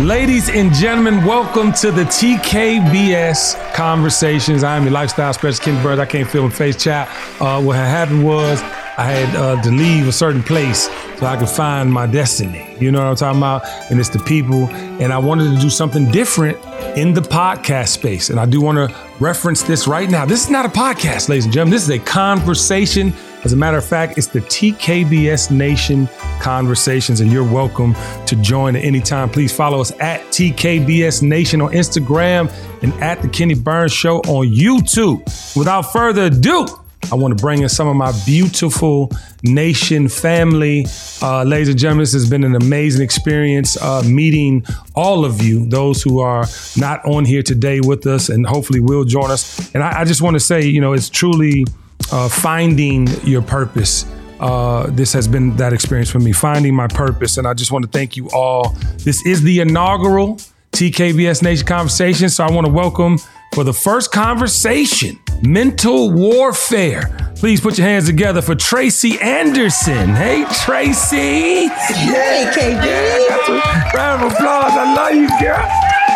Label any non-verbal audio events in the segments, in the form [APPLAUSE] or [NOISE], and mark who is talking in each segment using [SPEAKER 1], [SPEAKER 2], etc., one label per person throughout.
[SPEAKER 1] Ladies and gentlemen, welcome to the TKBS Conversations. I'm your lifestyle specialist, Ken Burns. I can't film face chat. Uh, what happened was I had uh, to leave a certain place so I could find my destiny. You know what I'm talking about? And it's the people. And I wanted to do something different in the podcast space. And I do want to reference this right now. This is not a podcast, ladies and gentlemen. This is a conversation as a matter of fact, it's the TKBS Nation Conversations, and you're welcome to join at any time. Please follow us at TKBS Nation on Instagram and at The Kenny Burns Show on YouTube. Without further ado, I want to bring in some of my beautiful nation family. Uh, ladies and gentlemen, this has been an amazing experience uh, meeting all of you, those who are not on here today with us and hopefully will join us. And I, I just want to say, you know, it's truly uh, finding your purpose. Uh, this has been that experience for me, finding my purpose. And I just want to thank you all. This is the inaugural TKBS Nation Conversation. So I want to welcome for the first conversation, mental warfare. Please put your hands together for Tracy Anderson. Hey, Tracy.
[SPEAKER 2] Hey, KB.
[SPEAKER 1] Round of applause. I love you, girl.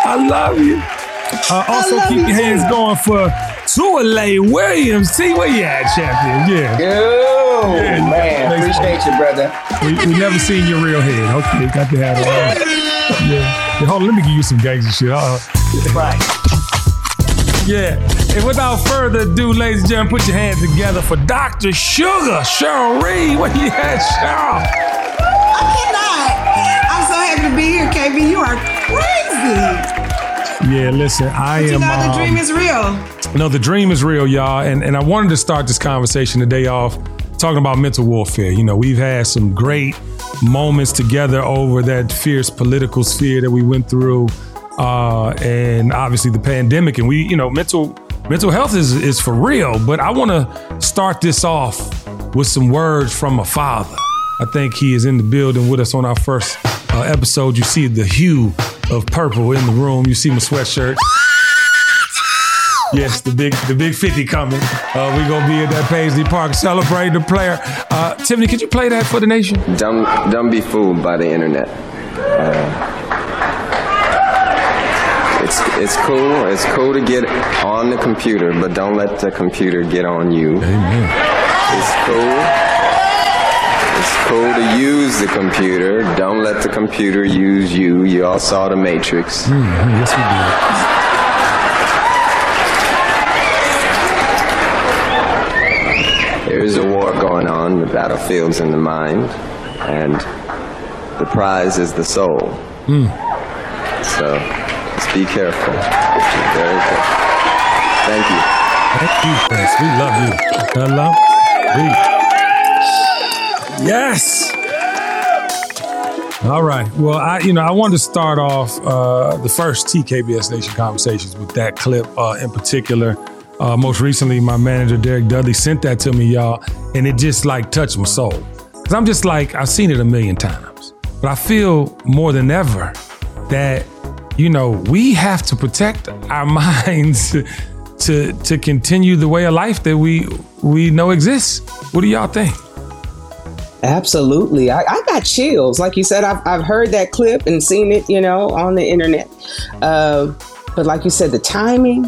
[SPEAKER 1] I love you. Uh, also,
[SPEAKER 2] love
[SPEAKER 1] keep
[SPEAKER 2] you
[SPEAKER 1] your hands
[SPEAKER 2] too.
[SPEAKER 1] going for Tuale Williams. See where you at, champion? Yeah.
[SPEAKER 2] Yo,
[SPEAKER 1] Yeah,
[SPEAKER 2] man,
[SPEAKER 1] thanks.
[SPEAKER 2] appreciate you, brother.
[SPEAKER 1] We, we never seen your real head. Okay, got to have it. on. Yeah. yeah. Hold on, let me give you some gangster shit. Uh,
[SPEAKER 2] Right.
[SPEAKER 1] yeah. And without further ado, ladies and gentlemen, put your hands together for Dr. Sugar, Cheryl Reed. Where you at, Cheryl?
[SPEAKER 3] I cannot. I'm so happy to be here, KB. You are crazy.
[SPEAKER 1] Yeah, listen, I
[SPEAKER 3] You
[SPEAKER 1] am.
[SPEAKER 3] know the
[SPEAKER 1] um,
[SPEAKER 3] dream is real.
[SPEAKER 1] No, the dream is real, y'all. And and I wanted to start this conversation today off talking about mental warfare. You know, we've had some great moments together over that fierce political sphere that we went through. Uh, and obviously the pandemic and we, you know, mental mental health is is for real. But I want to start this off with some words from a father. I think he is in the building with us on our first uh, episode. You see the hue of purple in the room. You see my sweatshirt. Yes, the big the big 50 coming. Uh, we gonna be at that Paisley Park celebrating the player. Uh, Tiffany, could you play that for the nation?
[SPEAKER 4] Don't don't be fooled by the internet. Uh, it's it's cool. It's cool to get on the computer, but don't let the computer get on you.
[SPEAKER 1] Amen.
[SPEAKER 4] It's cool. Cool to use the computer. Don't let the computer use you. You all saw the Matrix.
[SPEAKER 1] Hmm, yes, we did.
[SPEAKER 4] There is a war going on. The battlefield's in the mind, and the prize is the soul. Hmm. So just be careful. Very careful. Thank you.
[SPEAKER 1] Thank you, Prince. We love you. Hello. We. Yes. All right. Well, I you know I wanted to start off uh, the first TKBS Nation conversations with that clip uh, in particular. Uh, most recently, my manager Derek Dudley sent that to me, y'all, and it just like touched my soul. Cause I'm just like I've seen it a million times, but I feel more than ever that you know we have to protect our [LAUGHS] minds to to continue the way of life that we we know exists. What do y'all think?
[SPEAKER 2] Absolutely. I, I got chills. Like you said, I've, I've heard that clip and seen it, you know, on the internet. Uh, but like you said, the timing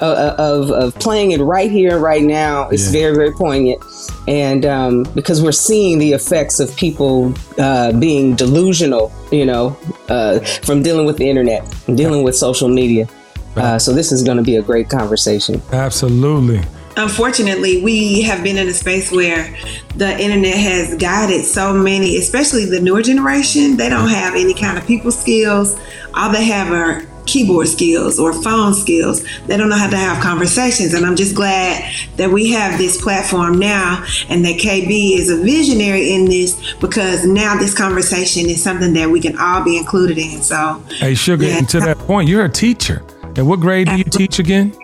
[SPEAKER 2] of, of, of playing it right here, right now is
[SPEAKER 1] Yeah.
[SPEAKER 2] very, very poignant. And um, because we're seeing the effects of people uh, being delusional, you know, uh, from dealing with the internet, dealing with social media. Uh, so this is going to be a great conversation.
[SPEAKER 1] Absolutely.
[SPEAKER 3] Unfortunately, we have been in a space where the internet has guided so many, especially the newer generation. They don't have any kind of people skills. All they have are keyboard skills or phone skills. They don't know how to have conversations. And I'm just glad that we have this platform now and that KB is a visionary in this because now this conversation is something that we can all be included in. So
[SPEAKER 1] Hey, Sugar,
[SPEAKER 3] Yeah.
[SPEAKER 1] and to that point, you're a teacher. And what grade do you teach again?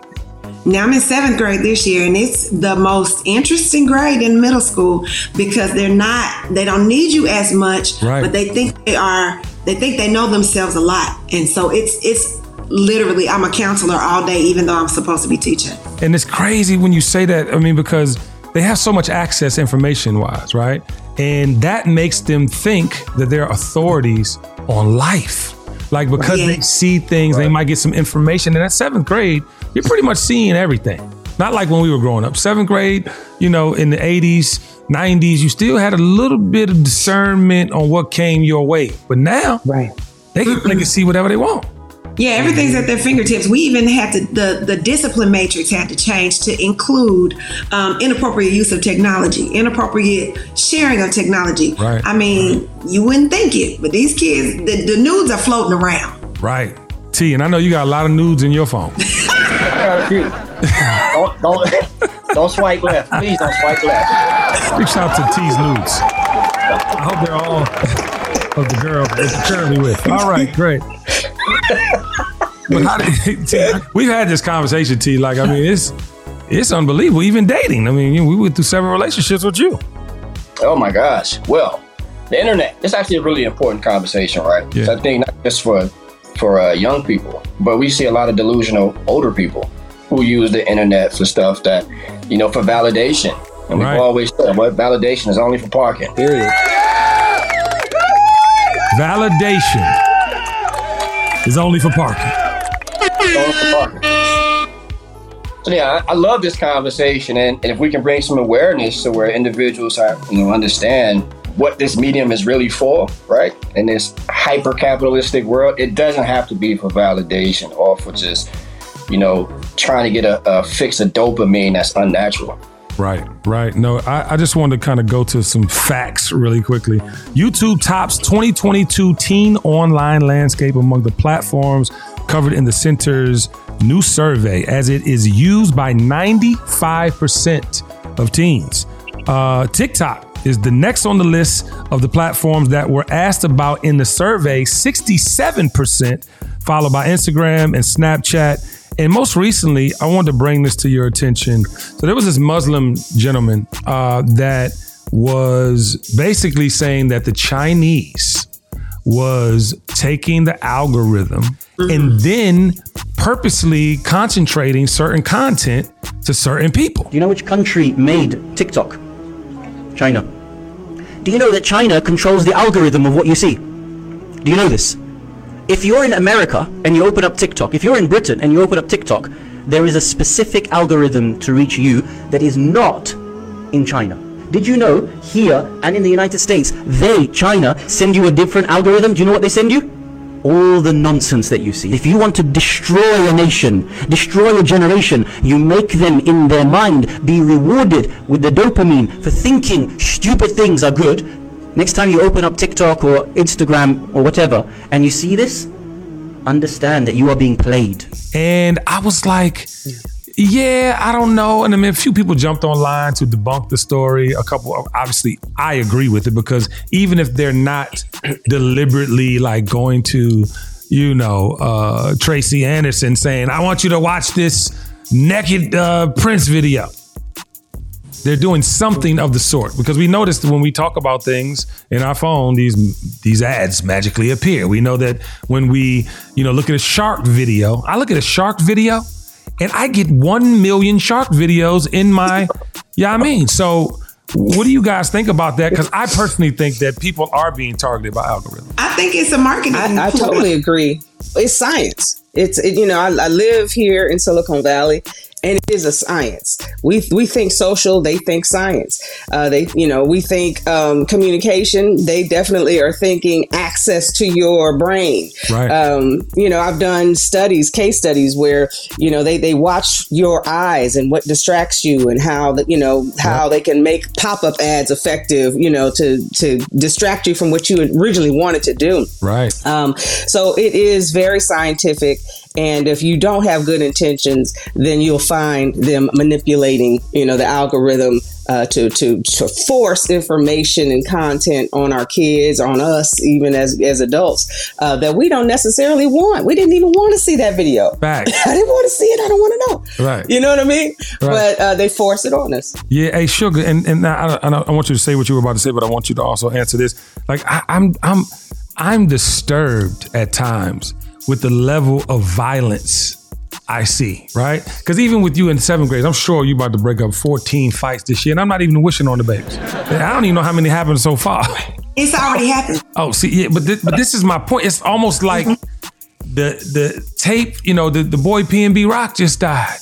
[SPEAKER 3] Now I'm in seventh grade this year, and it's the most interesting grade in middle school because they're not, they don't need you as much,
[SPEAKER 1] Right.
[SPEAKER 3] but they think they are, they think they know themselves a lot. And so it's, it's literally, I'm a counselor all day, even though I'm supposed to be teaching.
[SPEAKER 1] And it's crazy when you say that. I mean, because they have so much access information wise, right? And that makes them think that they're authorities on life. Like because
[SPEAKER 3] Yeah.
[SPEAKER 1] they see things, they might get some information. And at seventh grade, you're pretty much seeing everything. Not like when we were growing up. Seventh grade, you know, in the 80s, 90s, you still had a little bit of discernment on what came your way. But now
[SPEAKER 2] Right.
[SPEAKER 1] they can, they can see whatever they want.
[SPEAKER 3] Yeah, everything's at their fingertips. We even had to the the discipline matrix had to change to include um, inappropriate use of technology, inappropriate sharing of technology.
[SPEAKER 1] Right.
[SPEAKER 3] I mean, you wouldn't think it, but these kids, the, the nudes are floating around.
[SPEAKER 1] Right. T, and I know you got a lot of nudes in your phone.
[SPEAKER 5] got a few. don't, don't, don't swipe left. Please don't swipe left.
[SPEAKER 1] Reach out to T's nudes. I hope they're all of the girl that you're currently with. All right, great. [LAUGHS] But how did [LAUGHS] T, we've had this conversation, T? Like, I mean, it's it's unbelievable. Even dating. I mean, you we went through several relationships with you.
[SPEAKER 5] Oh my gosh. Well, the internet. It's actually a really important conversation, right?
[SPEAKER 1] Yeah.
[SPEAKER 5] So I think not just for for uh, young people, but we see a lot of delusional older people who use the internet for stuff that you know for validation. And we've always said, what validation is only for parking.
[SPEAKER 2] Period.
[SPEAKER 1] Validation is only for parking.
[SPEAKER 5] So yeah, I, I love this conversation, and, and if we can bring some awareness to where individuals are, you know, understand what this medium is really for, right? In this hyper capitalistic world, it doesn't have to be for validation or for just, you know, trying to get a, a fix of dopamine that's unnatural.
[SPEAKER 1] Right, right. No, I, I just wanted to kind of go to some facts really quickly. YouTube tops 2022 teen online landscape among the platforms covered in the center's new survey, as it is used by 95% of teens. Uh, TikTok is the next on the list of the platforms that were asked about in the survey, 67%, followed by Instagram and Snapchat. And most recently, I wanted to bring this to your attention. So there was this Muslim gentleman uh, that was basically saying that the Chinese was taking the algorithm and then purposely concentrating certain content to certain people.
[SPEAKER 6] Do you know which country made TikTok? China. Do you know that China controls the algorithm of what you see? Do you know this? If you're in America and you open up TikTok, if you're in Britain and you open up TikTok, there is a specific algorithm to reach you that is not in China. Did you know here and in the United States, they, China, send you a different algorithm? Do you know what they send you? all the nonsense that you see. If you want to destroy a nation, destroy a generation, you make them in their mind be rewarded with the dopamine for thinking stupid things are good. Next time you open up TikTok or Instagram or whatever and you see this, understand that you are being played.
[SPEAKER 1] And I was like, yeah, I don't know. And I mean, a few people jumped online to debunk the story. A couple, obviously, I agree with it because even if they're not [CLEARS THROAT] deliberately like going to, you know, uh, Tracy Anderson saying, I want you to watch this naked uh, Prince video. They're doing something of the sort because we noticed when we talk about things in our phone, these these ads magically appear. We know that when we, you know, look at a shark video, I look at a shark video and I get 1 million shark videos in my, yeah, I mean, so what do you guys think about that? Because I personally think that people are being targeted by algorithms.
[SPEAKER 3] I think it's a marketing.
[SPEAKER 2] I, I totally agree. It's science. It's it, you know I, I live here in Silicon Valley, and it is a science. We we think social, they think science. Uh, they you know we think um, communication. They definitely are thinking access to your brain.
[SPEAKER 1] Right.
[SPEAKER 2] Um, you know I've done studies, case studies where you know they they watch your eyes and what distracts you and how that you know how they can make pop up ads effective. You know to to distract you from what you originally wanted to do.
[SPEAKER 1] Right.
[SPEAKER 2] Um, so it is very scientific. And if you don't have good intentions, then you'll find them manipulating, you know, the algorithm uh, to, to to force information and content on our kids, on us, even as as adults, uh, that we don't necessarily want. We didn't even want to see that video.
[SPEAKER 1] Fact. [LAUGHS]
[SPEAKER 2] I didn't want to see it. I don't want to know.
[SPEAKER 1] Right.
[SPEAKER 2] You know what I mean? Right. But uh, they force it on us.
[SPEAKER 1] Yeah, hey, sugar, and and I, I, I want you to say what you were about to say, but I want you to also answer this. Like, I, I'm I'm I'm disturbed at times with the level of violence I see. Right? Because even with you in seventh grade, I'm sure you're about to break up 14 fights this year, and I'm not even wishing on the babies. I don't even know how many happened so far. [LAUGHS]
[SPEAKER 3] It's already happened.
[SPEAKER 1] Oh, see, yeah, but this, but this is my point. It's almost like mm-hmm. the the tape, you know, the, the boy PNB Rock just died.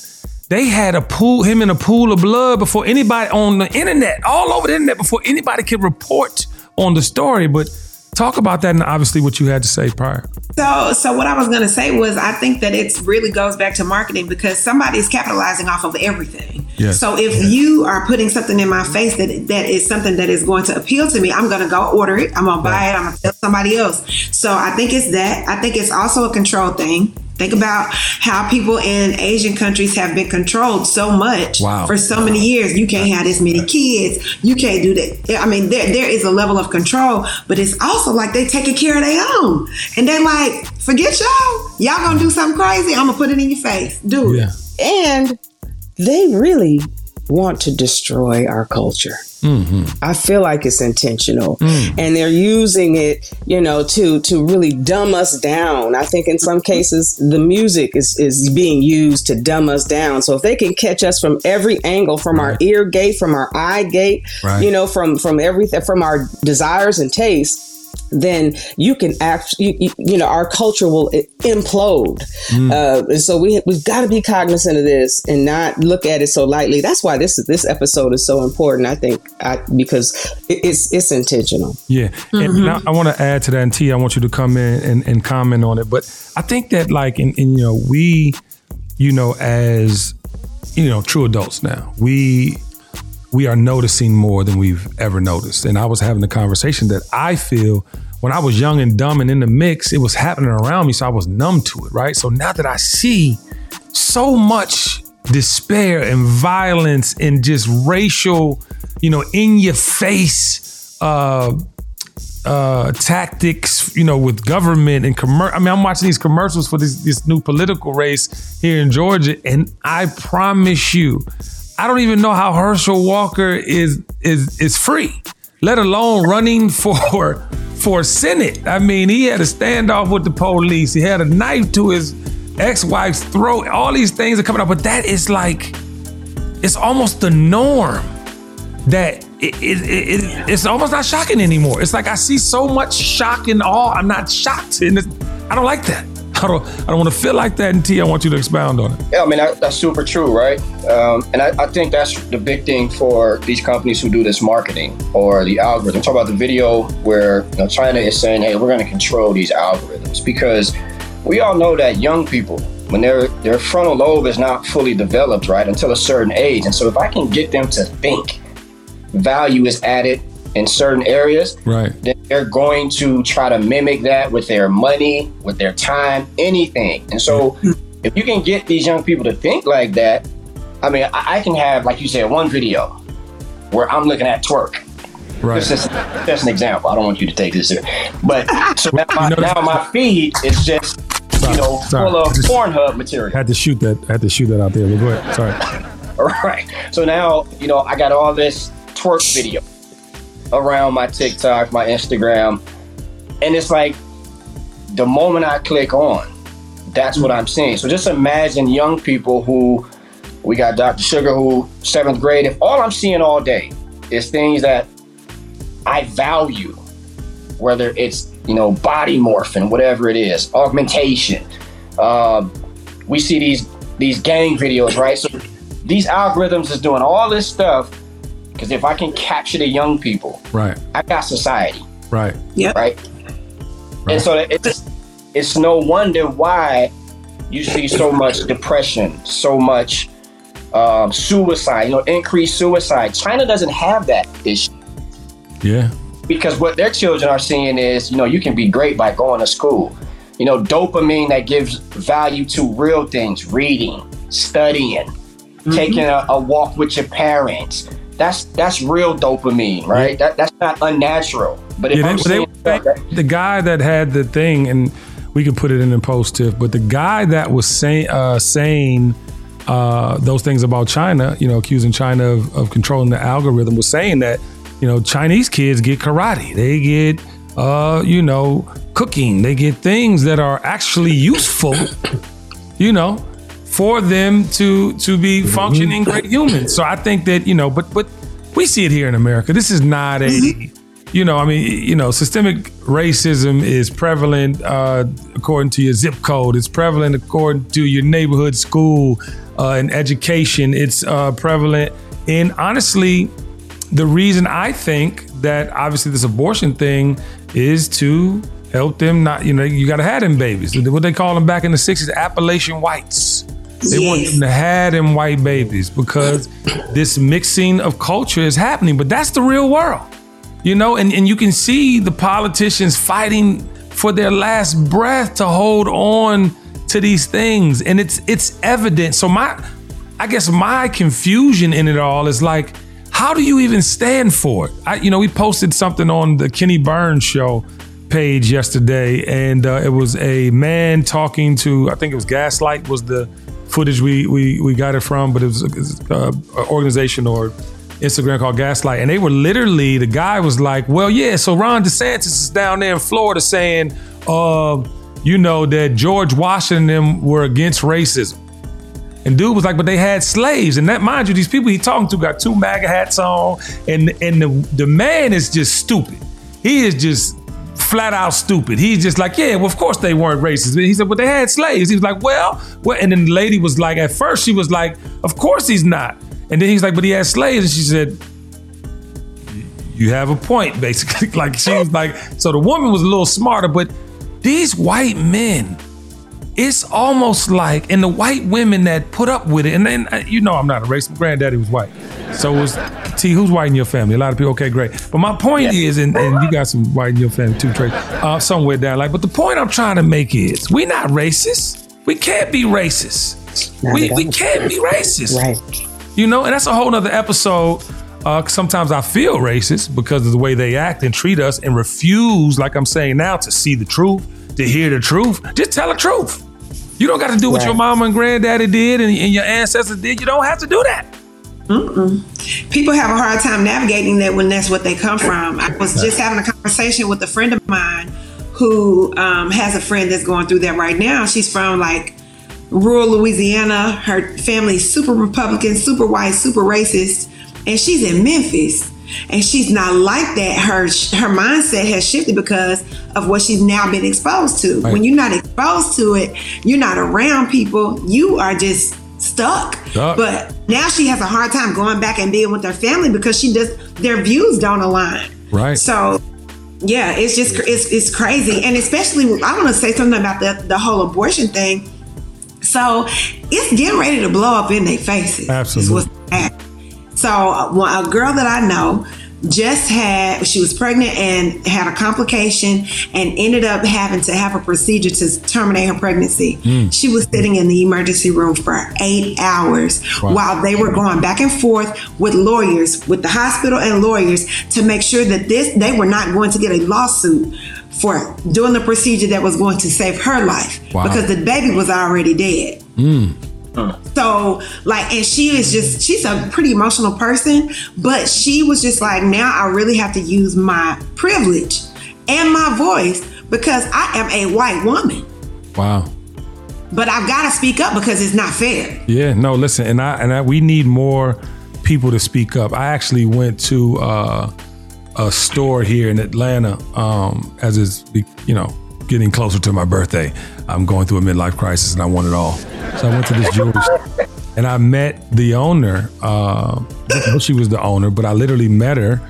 [SPEAKER 1] They had a pool, him in a pool of blood before anybody on the internet, all over the internet, before anybody could report on the story. But talk about that and obviously what you had to say prior.
[SPEAKER 3] So, so what I was going to say was, I think that it really goes back to marketing because somebody is capitalizing off of everything.
[SPEAKER 1] Yes.
[SPEAKER 3] So, if you are putting something in my face that that is something that is going to appeal to me, I'm going to go order it. I'm going to buy it. I'm going to tell somebody else. So, I think it's that. I think it's also a control thing. Think about how people in Asian countries have been controlled so much
[SPEAKER 1] Wow.
[SPEAKER 3] for so many years. You can't have this many kids. You can't do that. I mean, there there is a level of control, but it's also like they taking care of their own. And they're like, forget y'all. Y'all gonna do something crazy. I'm gonna put it in your face. Do it.
[SPEAKER 1] Yeah.
[SPEAKER 2] and they really want to destroy our culture. Mm-hmm. I feel like it's intentional, mm. and they're using it, you know, to to really dumb us down. I think in some cases the music is is being used to dumb us down. So if they can catch us from every angle, from our ear gate, from our eye gate,
[SPEAKER 1] Right.
[SPEAKER 2] you know, from from everything, from our desires and tastes, then you can actually, you, you know, our culture will i- implode. Uh, and so we we've got to be cognizant of this and not look at it so lightly. That's why this this episode is so important. I think I, because it, it's it's intentional.
[SPEAKER 1] Yeah. And now I want to add to that, and T, I want you to come in and, and comment on it. But I think that, like, in, in you know, we, you know, as you know, true adults now, we we are noticing more than we've ever noticed. And I was having a conversation that I feel when I was young and dumb and in the mix, it was happening around me, so I was numb to it, right? So now that I see so much despair and violence and just racial, you know, in your face uh uh tactics, you know, with government and commercial. I mean, I'm watching these commercials for this this new political race here in Georgia, and I promise you, I don't even know how Herschel Walker is is is free, let alone running [LAUGHS] for for Senate. I mean, he had a standoff with the police. He had a knife to his ex-wife's throat. All these things are coming up, but that is like it's almost the norm that it, it, it, it- it's almost not shocking anymore. It's like I see so much shock and awe. I'm not shocked, and I don't like that. I don't. I don't want to feel like that. And T, I want you to expound on it.
[SPEAKER 5] Yeah, I mean that, that's super true, right? Um, and I, I think that's the big thing for these companies who do this marketing or the algorithm. Talk about the video where you know, China is saying, "Hey, we're going to control these algorithms," because we all know that young people, when their their frontal lobe is not fully developed, right, until a certain age, and so if I can get them to think, value is added in certain areas,
[SPEAKER 1] Right.
[SPEAKER 5] then they're going to try to mimic that with their money, with their time, anything. And so, if you can get these young people to think like that, I mean, I, I can have, like you said, one video where I'm looking at twerk.
[SPEAKER 1] Right.
[SPEAKER 5] Is that's an example. I don't want you to take this serious. But so now my,
[SPEAKER 1] You know-
[SPEAKER 5] now my feed is just, you know,
[SPEAKER 1] Sorry.
[SPEAKER 5] full of
[SPEAKER 1] Just-
[SPEAKER 5] Pornhub material.
[SPEAKER 1] had to shoot that. I had to shoot that out there. But go ahead. Sorry. [LAUGHS]
[SPEAKER 5] All right. So now, you know, I got all this twerk video around my TikTok, my Instagram. And it's like the moment I click on, that's what I'm seeing. So just imagine young people who we got Dr. Sugar who seventh grade. If all I'm seeing all day is things that I value, whether it's you know body morphing, whatever it is, augmentation. Um, we see these these gang videos, right? So these algorithms is doing all this stuff because if I can capture the young people,
[SPEAKER 1] Right.
[SPEAKER 5] I got society,
[SPEAKER 1] Right.
[SPEAKER 3] Yeah.
[SPEAKER 5] right? And so it's it's no wonder why you see so much depression, so much um, suicide, you know, increased suicide. China doesn't have that issue
[SPEAKER 1] Yeah.
[SPEAKER 5] because what their children are seeing is, you know, you can be great by going to school. You know, dopamine that gives value to real things, reading, studying, taking a, a walk with your parents. That's that's real dopamine, right? That, that's not unnatural. But if
[SPEAKER 1] Yeah,
[SPEAKER 5] I'm
[SPEAKER 1] they, they,
[SPEAKER 5] that-
[SPEAKER 1] the guy that had the thing, and we can put it in the post. But the guy that was saying uh, saying uh, those things about China, you know, accusing China of, of controlling the algorithm, was saying that you know Chinese kids get karate, they get uh, you know cooking, they get things that are actually useful, you know, for them to to be functioning great humans. So I think that you know, but but we see it here in America. This is not a you know, I mean, you know, systemic racism is prevalent uh, according to your zip code. It's prevalent according to your neighborhood school uh, and education. It's uh, prevalent in honestly, the reason I think that obviously this abortion thing is to help them not, you know, you got to have them babies. What they call them back in the 60s, Appalachian whites. They yes. want them to have them white babies because [CLEARS THROAT] this mixing of culture is happening, but that's the real world. You know, and, and you can see the politicians fighting for their last breath to hold on to these things. And it's it's evident. So my I guess my confusion in it all is like, how do you even stand for it? I, you know, we posted something on the Kenny Burns show page yesterday, and uh, it was a man talking to, I think it was Gaslight was the footage we we, we got it from, but it was, uh, an organization or Instagram called Gaslight, and they were literally the guy was like, "Well, yeah, so Ron DeSantis is down there in Florida saying, uh, you know, that George Washington were against racism." And dude was like, but they had slaves. And that, mind you, these people he talking to got two MAGA hats on. And and the, the man is just stupid. He is just flat out stupid. He's just like, yeah, well, of course they weren't racist. He said, but they had slaves. He was like, well, well. And then the lady was like, at first she was like, of course he's not. And then he's like, but he had slaves. And she said, you have a point, [LAUGHS] basically. like she was like, so the woman was a little smarter, but these white men it's almost like, and the white women that put up with it, and then uh, you know I'm not a racist. My granddaddy was white, so was T. Who's white in your family? A lot of people. Okay, great. But my point is, and, and you got some white in your family too, Trey, uh, somewhere down like. But the point I'm trying to make is, we're not racist. We can't be racist. we we can't be racist.
[SPEAKER 2] Right.
[SPEAKER 1] You know, and that's a whole nother episode. Uh, sometimes I feel racist because of the way they act and treat us and refuse, like I'm saying now, to see the truth, to hear the truth. Just tell the truth. You don't got to do what right. your mama and granddaddy did and, and, your ancestors did. You don't have to do that.
[SPEAKER 3] Mm-mm. People have a hard time navigating that when that's what they come from. I was just having a conversation with a friend of mine who um, has a friend that's going through that right now. She's from like rural Louisiana. Her family's super Republican, super white, super racist, and she's in Memphis and she's not like that. Her her mindset has shifted because of what she's now been exposed to. Right. when you're not exposed to it you're not around people. You are just stuck. stuck. But now she has a hard time going back and being with her family because she just their views don't align.
[SPEAKER 1] Right.
[SPEAKER 3] So yeah it's just it's, it's crazy. And especially i want to say something about the, the whole abortion thing. So it's getting ready to blow up in their faces
[SPEAKER 1] absolutely
[SPEAKER 3] so a girl that I know just had she was pregnant and had a complication and ended up having to have a procedure to terminate her pregnancy. Mm. She was sitting in the emergency room for eight hours wow. while they were going back and forth with lawyers, with the hospital and lawyers to make sure that this they were not going to get a lawsuit for doing the procedure that was going to save her life wow. because the baby was already dead. Mm. So, like, and she is just, she's a pretty emotional person, but she was just like, now I really have to use my privilege and my voice because I am a white woman.
[SPEAKER 1] Wow.
[SPEAKER 3] But I've got to speak up because it's not fair.
[SPEAKER 1] Yeah, no, listen, and I, and I, we need more people to speak up. I actually went to uh, a store here in Atlanta um, as is, you know, getting closer to my birthday. I'm going through a midlife crisis and I want it all. So I went to this jewelry store and I met the owner. Uh, she was the owner, but I literally met her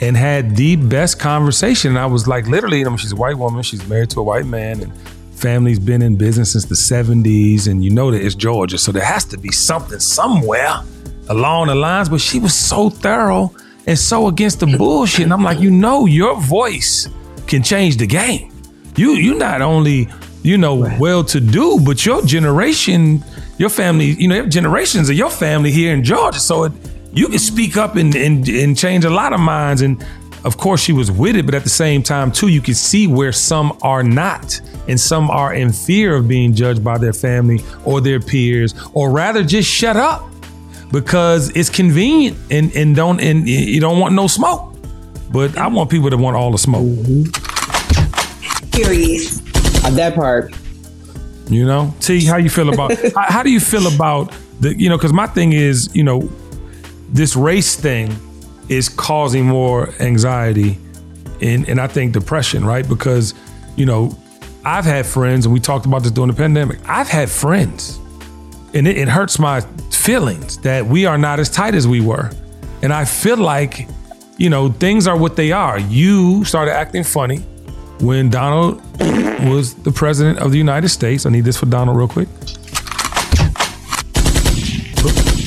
[SPEAKER 1] and had the best conversation. And I was like, literally, I mean, she's a white woman. She's married to a white man and family's been in business since the 70s. And you know that it's Georgia. So there has to be something somewhere along the lines. But she was so thorough and so against the bullshit. And I'm like, you know, your voice can change the game you you not only you know right. well to do, but your generation, your family, you know, generations of your family here in Georgia. So it, you can speak up and, and and change a lot of minds. And of course, she was with it, but at the same time, too, you can see where some are not, and some are in fear of being judged by their family or their peers, or rather just shut up because it's convenient and and don't and you don't want no smoke. But I want people to want all the smoke. Mm-hmm.
[SPEAKER 3] Period.
[SPEAKER 2] Uh, that part.
[SPEAKER 1] You know, T, how you feel about? [LAUGHS] how, how do you feel about the? You know, because my thing is, you know, this race thing is causing more anxiety and, and I think depression, right? Because, you know, I've had friends, and we talked about this during the pandemic. I've had friends, and it, it hurts my feelings that we are not as tight as we were. And I feel like, you know, things are what they are. You started acting funny when Donald was the president of the United States. I need this for Donald real quick.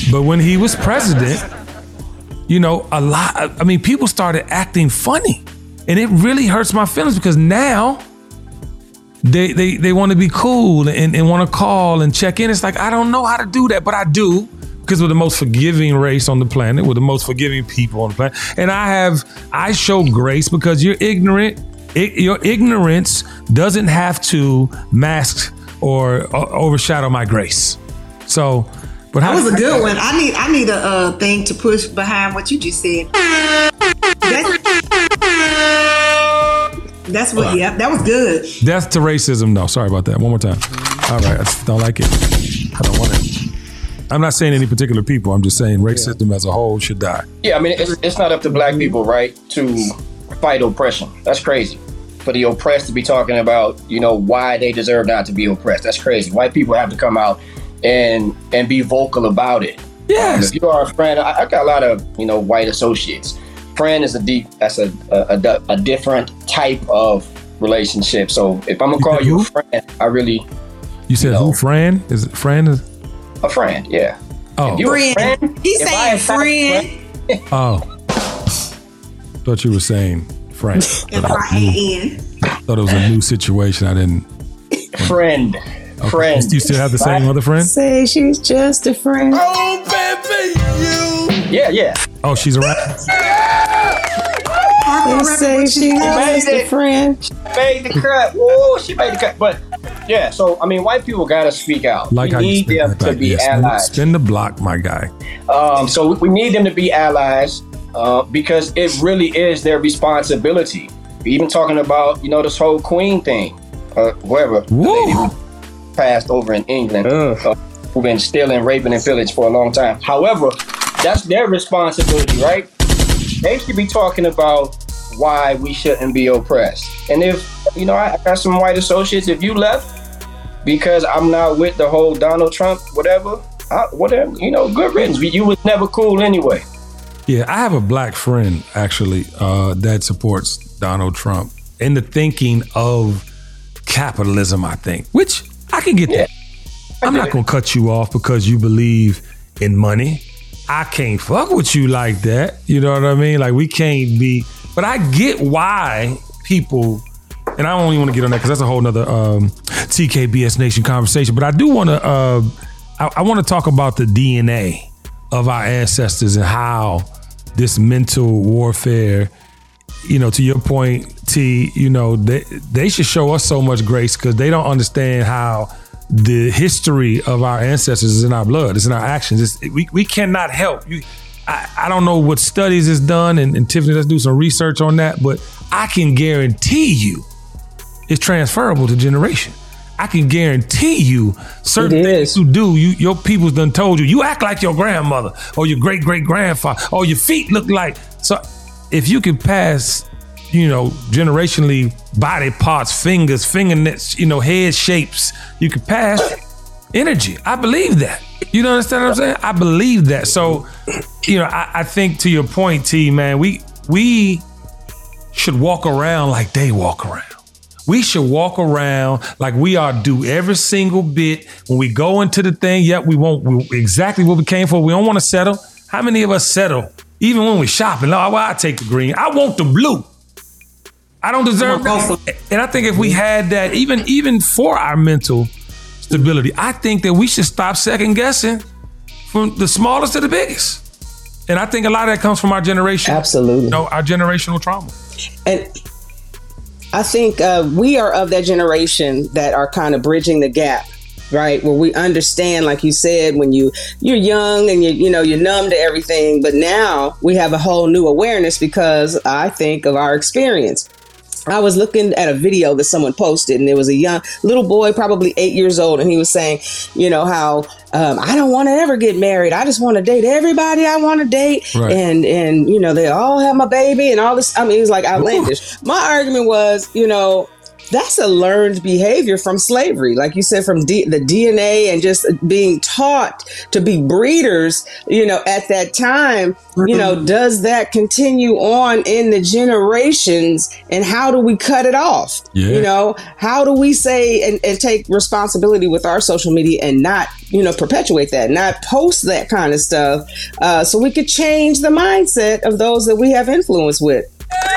[SPEAKER 1] But, when he was president, you know, a lot, I mean, people started acting funny. And it really hurts my feelings because now they they, they want to be cool and, and want to call and check in. It's like, I don't know how to do that, but I do because we're the most forgiving race on the planet. We're the most forgiving people on the planet. And I have, I show grace because you're ignorant. I, your ignorance doesn't have to mask or uh, overshadow my grace. So, but
[SPEAKER 3] that was a good one. I need I need a uh, thing to push behind what you just said. That's, that's what. Yep, yeah, that was good.
[SPEAKER 1] Death to racism. No, sorry about that. One more time. All right, I don't like it. I don't want it. I'm not saying any particular people. I'm just saying racism as a whole should die.
[SPEAKER 5] Yeah, I mean it's, it's not up to black people, right, to fight oppression. That's crazy. For the oppressed to be talking about, you know, why they deserve not to be oppressed. That's crazy. White people have to come out and and be vocal about it.
[SPEAKER 1] Yes.
[SPEAKER 5] Um, if you are a friend, I, I, got a lot of you know white associates. Friend is a deep. That's a a, a, a different type of relationship. So if I'm gonna call you, you a friend, I really.
[SPEAKER 1] You said you know, who? Friend is it friend? Is,
[SPEAKER 5] a friend, yeah.
[SPEAKER 3] Oh, friend. friend. He's saying friend. friend.
[SPEAKER 1] oh, thought you were saying friend. thought, new, thought it was a new situation. I didn't.
[SPEAKER 5] Friend.
[SPEAKER 1] Okay. Friend. You still have the same other friend?
[SPEAKER 2] Say she's just a friend.
[SPEAKER 5] Oh, baby, you. Yeah, yeah.
[SPEAKER 1] Oh, she's a rap.
[SPEAKER 2] They say she's just a friend. She
[SPEAKER 5] made the cut. Woo, she made the cut. But yeah, so I mean, white people got to speak out.
[SPEAKER 1] Like we need them to be yes. allies. Spin the block, my guy.
[SPEAKER 5] Um, so we need them to be allies uh, because it really is their responsibility. Even talking about you know this whole Queen thing, uh, whoever passed over in England, uh, who've been stealing, raping, and pillaging for a long time. However, that's their responsibility, right? They should be talking about why we shouldn't be oppressed. And if you know, I got some white associates. If you left because I'm not with the whole Donald Trump, whatever, I, whatever, you know, good riddance. You was never cool anyway.
[SPEAKER 1] Yeah, I have a black friend actually uh, that supports Donald Trump in the thinking of capitalism. I think, which I can get that. I'm not gonna cut you off because you believe in money. I can't fuck with you like that. You know what I mean? Like we can't be. But I get why people, and I don't even want to get on that because that's a whole nother um, TKBS Nation conversation. But I do want to. Uh, I, I want to talk about the DNA of our ancestors and how this mental warfare. You know, to your point, T. You know, they they should show us so much grace because they don't understand how the history of our ancestors is in our blood. It's in our actions. It's, we, we cannot help. You, I, I don't know what studies is done, and, and Tiffany, let's do some research on that. But I can guarantee you, it's transferable to generation. I can guarantee you certain things you do, you your people's done told you, you act like your grandmother or your great great grandfather, or your feet look like. So if you can pass you know, generationally body parts, fingers, fingernails, you know, head shapes. You can pass energy. I believe that. You know understand what I'm saying? I believe that. So, you know, I, I think to your point, T man, we we should walk around like they walk around. We should walk around like we are do every single bit when we go into the thing. Yep, we want we, exactly what we came for. We don't want to settle. How many of us settle? Even when we're shopping, oh, well, I take the green. I want the blue. I don't deserve that. And I think if we had that, even even for our mental stability, I think that we should stop second guessing from the smallest to the biggest. And I think a lot of that comes from our generation.
[SPEAKER 2] Absolutely.
[SPEAKER 1] You know, our generational trauma.
[SPEAKER 2] And I think uh, we are of that generation that are kind of bridging the gap right? Where we understand like you said when you you're young and you you know you're numb to everything but now we have a whole new awareness because i think of our experience I was looking at a video that someone posted, and there was a young little boy, probably eight years old, and he was saying, you know, how um, I don't want to ever get married. I just want to date everybody I want to date, right. and and you know they all have my baby and all this. I mean, he's like outlandish. Ooh. My argument was, you know, that's a learned behavior from slavery. Like you said from D- the dna and just being taught to be breeders you know at that time you know mm-hmm. does that continue on in the generations? And how do we cut it off? Yeah. you know how do we say and, and take responsibility with our social media and not you know perpetuate that not post that kind of stuff uh, so we could change the mindset of those that we have influence with?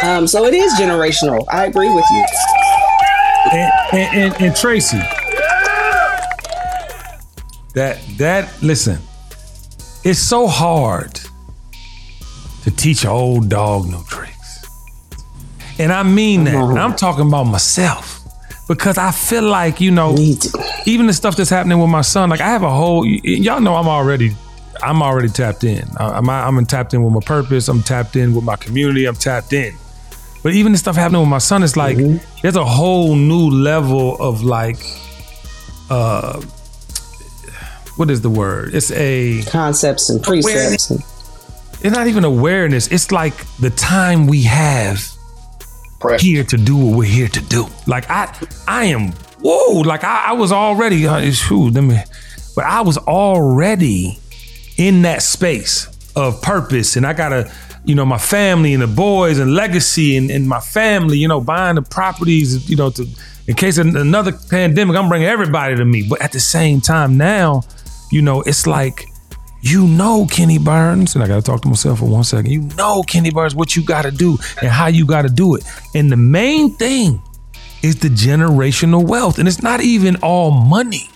[SPEAKER 2] Um, so it is generational. I agree with you
[SPEAKER 1] and, and, and, and Tracy, that that listen, it's so hard to teach an old dog new tricks. And I mean that. And I'm talking about myself. Because I feel like, you know, even the stuff that's happening with my son, like I have a whole y'all know I'm already I'm already tapped in. I'm I'm tapped in with my purpose. I'm tapped in with my community. I'm tapped in. But even the stuff happening with my son, it's like mm-hmm. there's a whole new level of like, uh, what is the word? It's a
[SPEAKER 2] concepts and precepts.
[SPEAKER 1] It's not even awareness. It's like the time we have Press. here to do what we're here to do. Like I, I am whoa. Like I, I was already. Uh, shoot, let me. But I was already in that space of purpose, and I gotta you know, my family and the boys and legacy and, and my family, you know, buying the properties, you know, to in case of another pandemic, I'm bringing everybody to me. But at the same time, now, you know, it's like, you know, Kenny Burns, and I got to talk to myself for one second. You know, Kenny Burns, what you got to do and how you got to do it. And the main thing is the generational wealth. And it's not even all money,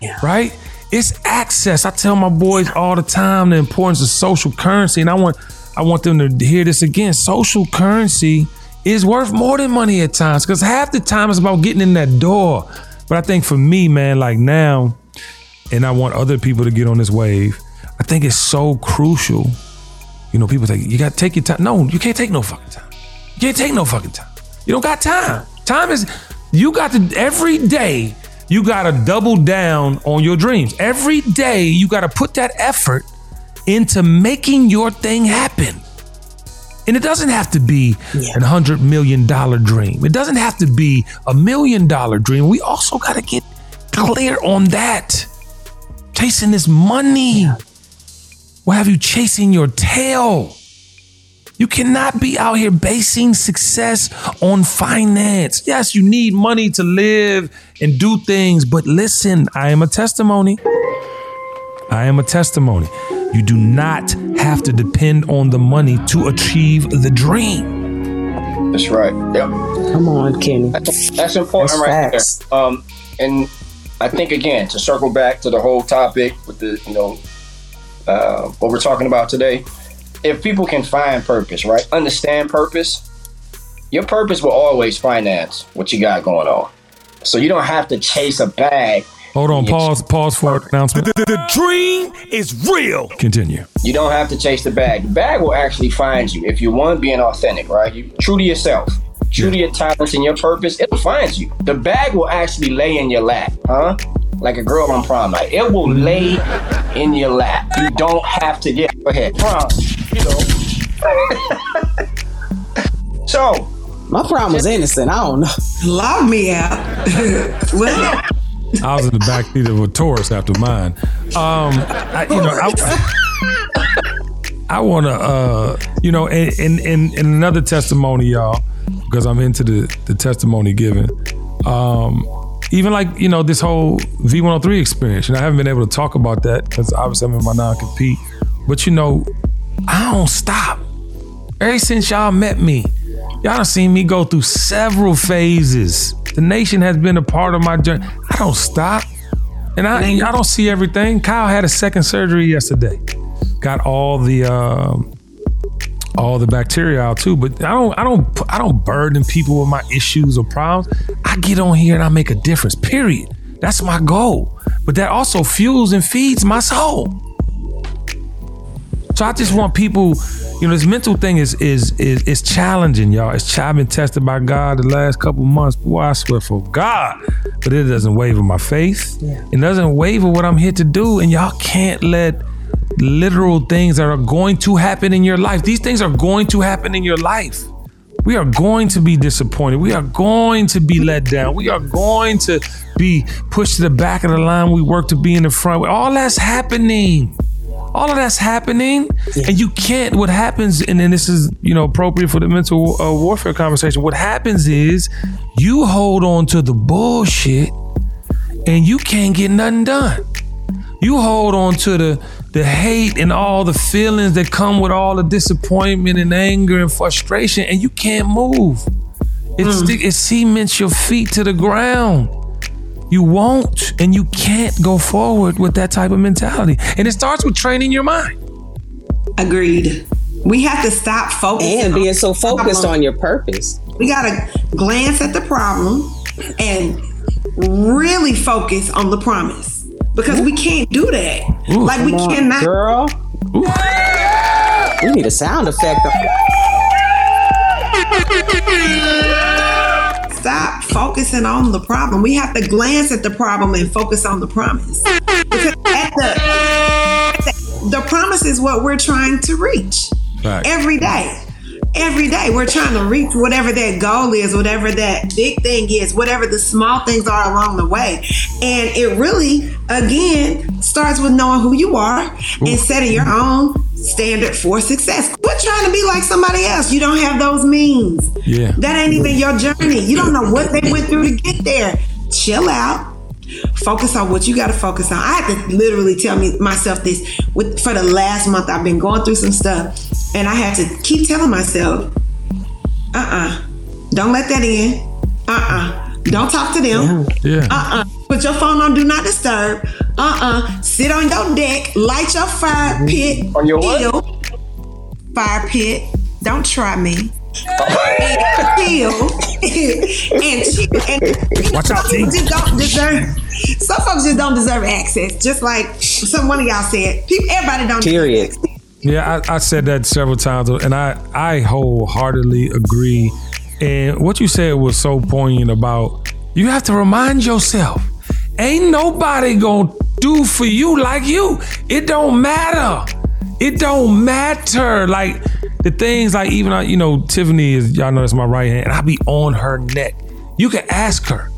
[SPEAKER 1] yeah. right? It's access. I tell my boys all the time the importance of social currency. And I want, I want them to hear this again. Social currency is worth more than money at times because half the time it's about getting in that door. But I think for me, man, like now, and I want other people to get on this wave, I think it's so crucial. You know, people think you got to take your time. No, you can't take no fucking time. You can't take no fucking time. You don't got time. Time is, you got to, every day, you got to double down on your dreams. Every day, you got to put that effort into making your thing happen. And it doesn't have to be yeah. an hundred million dollar dream. It doesn't have to be a million dollar dream. We also got to get clear on that. Chasing this money yeah. will have you chasing your tail. You cannot be out here basing success on finance. Yes, you need money to live and do things, but listen, I am a testimony. I am a testimony. You do not have to depend on the money to achieve the dream.
[SPEAKER 5] That's right. Yep.
[SPEAKER 2] Come on, Kenny.
[SPEAKER 5] That's, that's important that's right facts. there. Um, and I think again to circle back to the whole topic with the you know uh, what we're talking about today. If people can find purpose, right, understand purpose, your purpose will always finance what you got going on. So you don't have to chase a bag
[SPEAKER 1] Hold on, pause, pause for announcement. The, the, the, dream is real. Continue.
[SPEAKER 5] You don't have to chase the bag. The bag will actually find you if you want being authentic, right? You true to yourself, true yeah. to your talents and your purpose. It'll find you. The bag will actually lay in your lap, huh? Like a girl on prom night. It will lay in your lap. You don't have to get. Go ahead, prom. You know. [LAUGHS] so.
[SPEAKER 2] My prom was innocent. I don't know.
[SPEAKER 3] Lock me out. [LAUGHS] well.
[SPEAKER 1] I was in the back seat of a Taurus after mine. Um, I, you know, I, I want to, uh, you know, in, in, in another testimony, y'all, because I'm into the, the testimony giving. Um, even like, you know, this whole V103 experience, and I haven't been able to talk about that because obviously I'm in my non compete. But, you know, I don't stop. Ever since y'all met me, y'all done seen me go through several phases the nation has been a part of my journey. I don't stop. And I, I don't see everything. Kyle had a second surgery yesterday. Got all the uh, all the bacteria out too. But I don't I don't I don't burden people with my issues or problems. I get on here and I make a difference. Period. That's my goal. But that also fuels and feeds my soul. So I just want people, you know, this mental thing is is is is challenging, y'all. It's ch- I've been tested by God the last couple months. Boy, I swear for God, but it doesn't waver my faith. It doesn't waver what I'm here to do, and y'all can't let literal things that are going to happen in your life. These things are going to happen in your life. We are going to be disappointed. We are going to be let down. We are going to be pushed to the back of the line. We work to be in the front. All that's happening. All of that's happening, and you can't. What happens, and then this is you know appropriate for the mental uh, warfare conversation. What happens is you hold on to the bullshit, and you can't get nothing done. You hold on to the the hate and all the feelings that come with all the disappointment and anger and frustration, and you can't move. It, sti- it cements your feet to the ground. You won't, and you can't go forward with that type of mentality. And it starts with training your mind.
[SPEAKER 3] Agreed. We have to stop focusing
[SPEAKER 2] And being so focused
[SPEAKER 3] problem.
[SPEAKER 2] on your purpose.
[SPEAKER 3] We gotta glance at the problem and really focus on the promise because we can't do that.
[SPEAKER 1] Ooh.
[SPEAKER 3] like we
[SPEAKER 2] on,
[SPEAKER 3] cannot.
[SPEAKER 2] girl. We need a sound effect. [LAUGHS]
[SPEAKER 3] Stop focusing on the problem. We have to glance at the problem and focus on the promise. Because at the, at the, the promise is what we're trying to reach
[SPEAKER 1] Right.
[SPEAKER 3] every day. Every day we're trying to reach whatever that goal is, whatever that big thing is, whatever the small things are along the way. And it really, again, starts with knowing who you are and setting your own standard for success. Quit trying to be like somebody else. You don't have those means.
[SPEAKER 1] Yeah.
[SPEAKER 3] That ain't even your journey. You don't know what they went through to get there. Chill out. Focus on what you got to focus on. I had to literally tell me myself this with for the last month. I've been going through some stuff, and I had to keep telling myself, "Uh, uh-uh. uh, do not let that in. Uh, uh-uh. uh, do not talk to them.
[SPEAKER 1] Yeah.
[SPEAKER 3] Uh, uh put your phone on do not disturb. Uh, uh sit on your deck, light your fire pit.
[SPEAKER 5] On your what?
[SPEAKER 3] Chill. Fire pit. Don't try me. [LAUGHS] [LAUGHS] and chill and chill and
[SPEAKER 1] Watch out,
[SPEAKER 3] some folks just don't deserve some folks just don't deserve access just like some one of y'all said people everybody don't
[SPEAKER 2] Period.
[SPEAKER 1] Yeah, I, I said that several times, and I I wholeheartedly agree. And what you said was so poignant about you have to remind yourself, ain't nobody gonna do for you like you. It don't matter. It don't matter. Like the things like even uh, you know Tiffany is y'all know that's my right hand, and I be on her neck. You can ask her,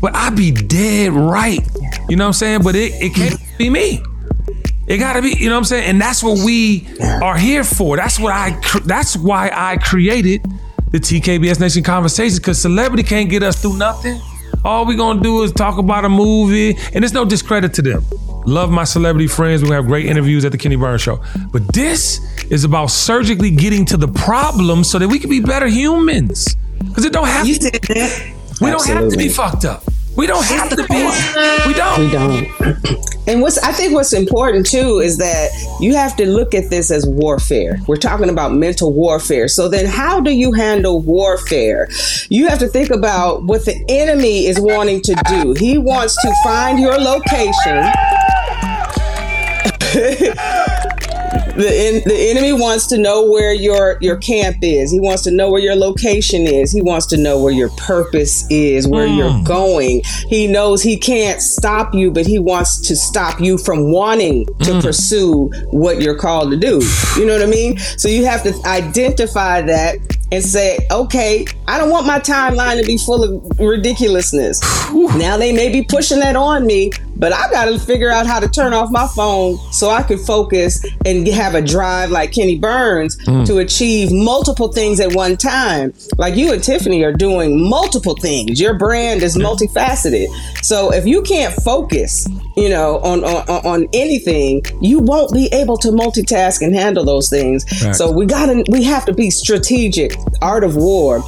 [SPEAKER 1] but I be dead right. You know what I'm saying? But it it can't be me. It gotta be, you know what I'm saying? And that's what we are here for. That's what I, that's why I created the TKBS Nation conversation because celebrity can't get us through nothing. All we gonna do is talk about a movie, and it's no discredit to them. Love my celebrity friends. We have great interviews at the Kenny Burns Show. But this is about surgically getting to the problem so that we can be better humans. Because it don't have
[SPEAKER 3] you
[SPEAKER 1] to,
[SPEAKER 3] said that
[SPEAKER 1] we don't have to be fucked up. We don't have to be. We don't.
[SPEAKER 2] We don't. And what's I think what's important too is that you have to look at this as warfare. We're talking about mental warfare. So then how do you handle warfare? You have to think about what the enemy is wanting to do. He wants to find your location. [LAUGHS] the en- the enemy wants to know where your your camp is. He wants to know where your location is. He wants to know where your purpose is, where hmm. you're going. He knows he can't stop you, but he wants to stop you from wanting to hmm. pursue what you're called to do. You know what I mean? So you have to identify that and say, okay, I don't want my timeline to be full of ridiculousness. now they may be pushing that on me, but I got to figure out how to turn off my phone so I can focus and have a drive like Kenny Burns hmm. to achieve multiple things at one time. Like you and Tiffany are doing multiple things. Your brand is multifaceted. So if you can't focus, you know, on on, on anything, you won't be able to multitask and handle those things.
[SPEAKER 1] Facts.
[SPEAKER 2] So we got to we have to be strategic. Art of war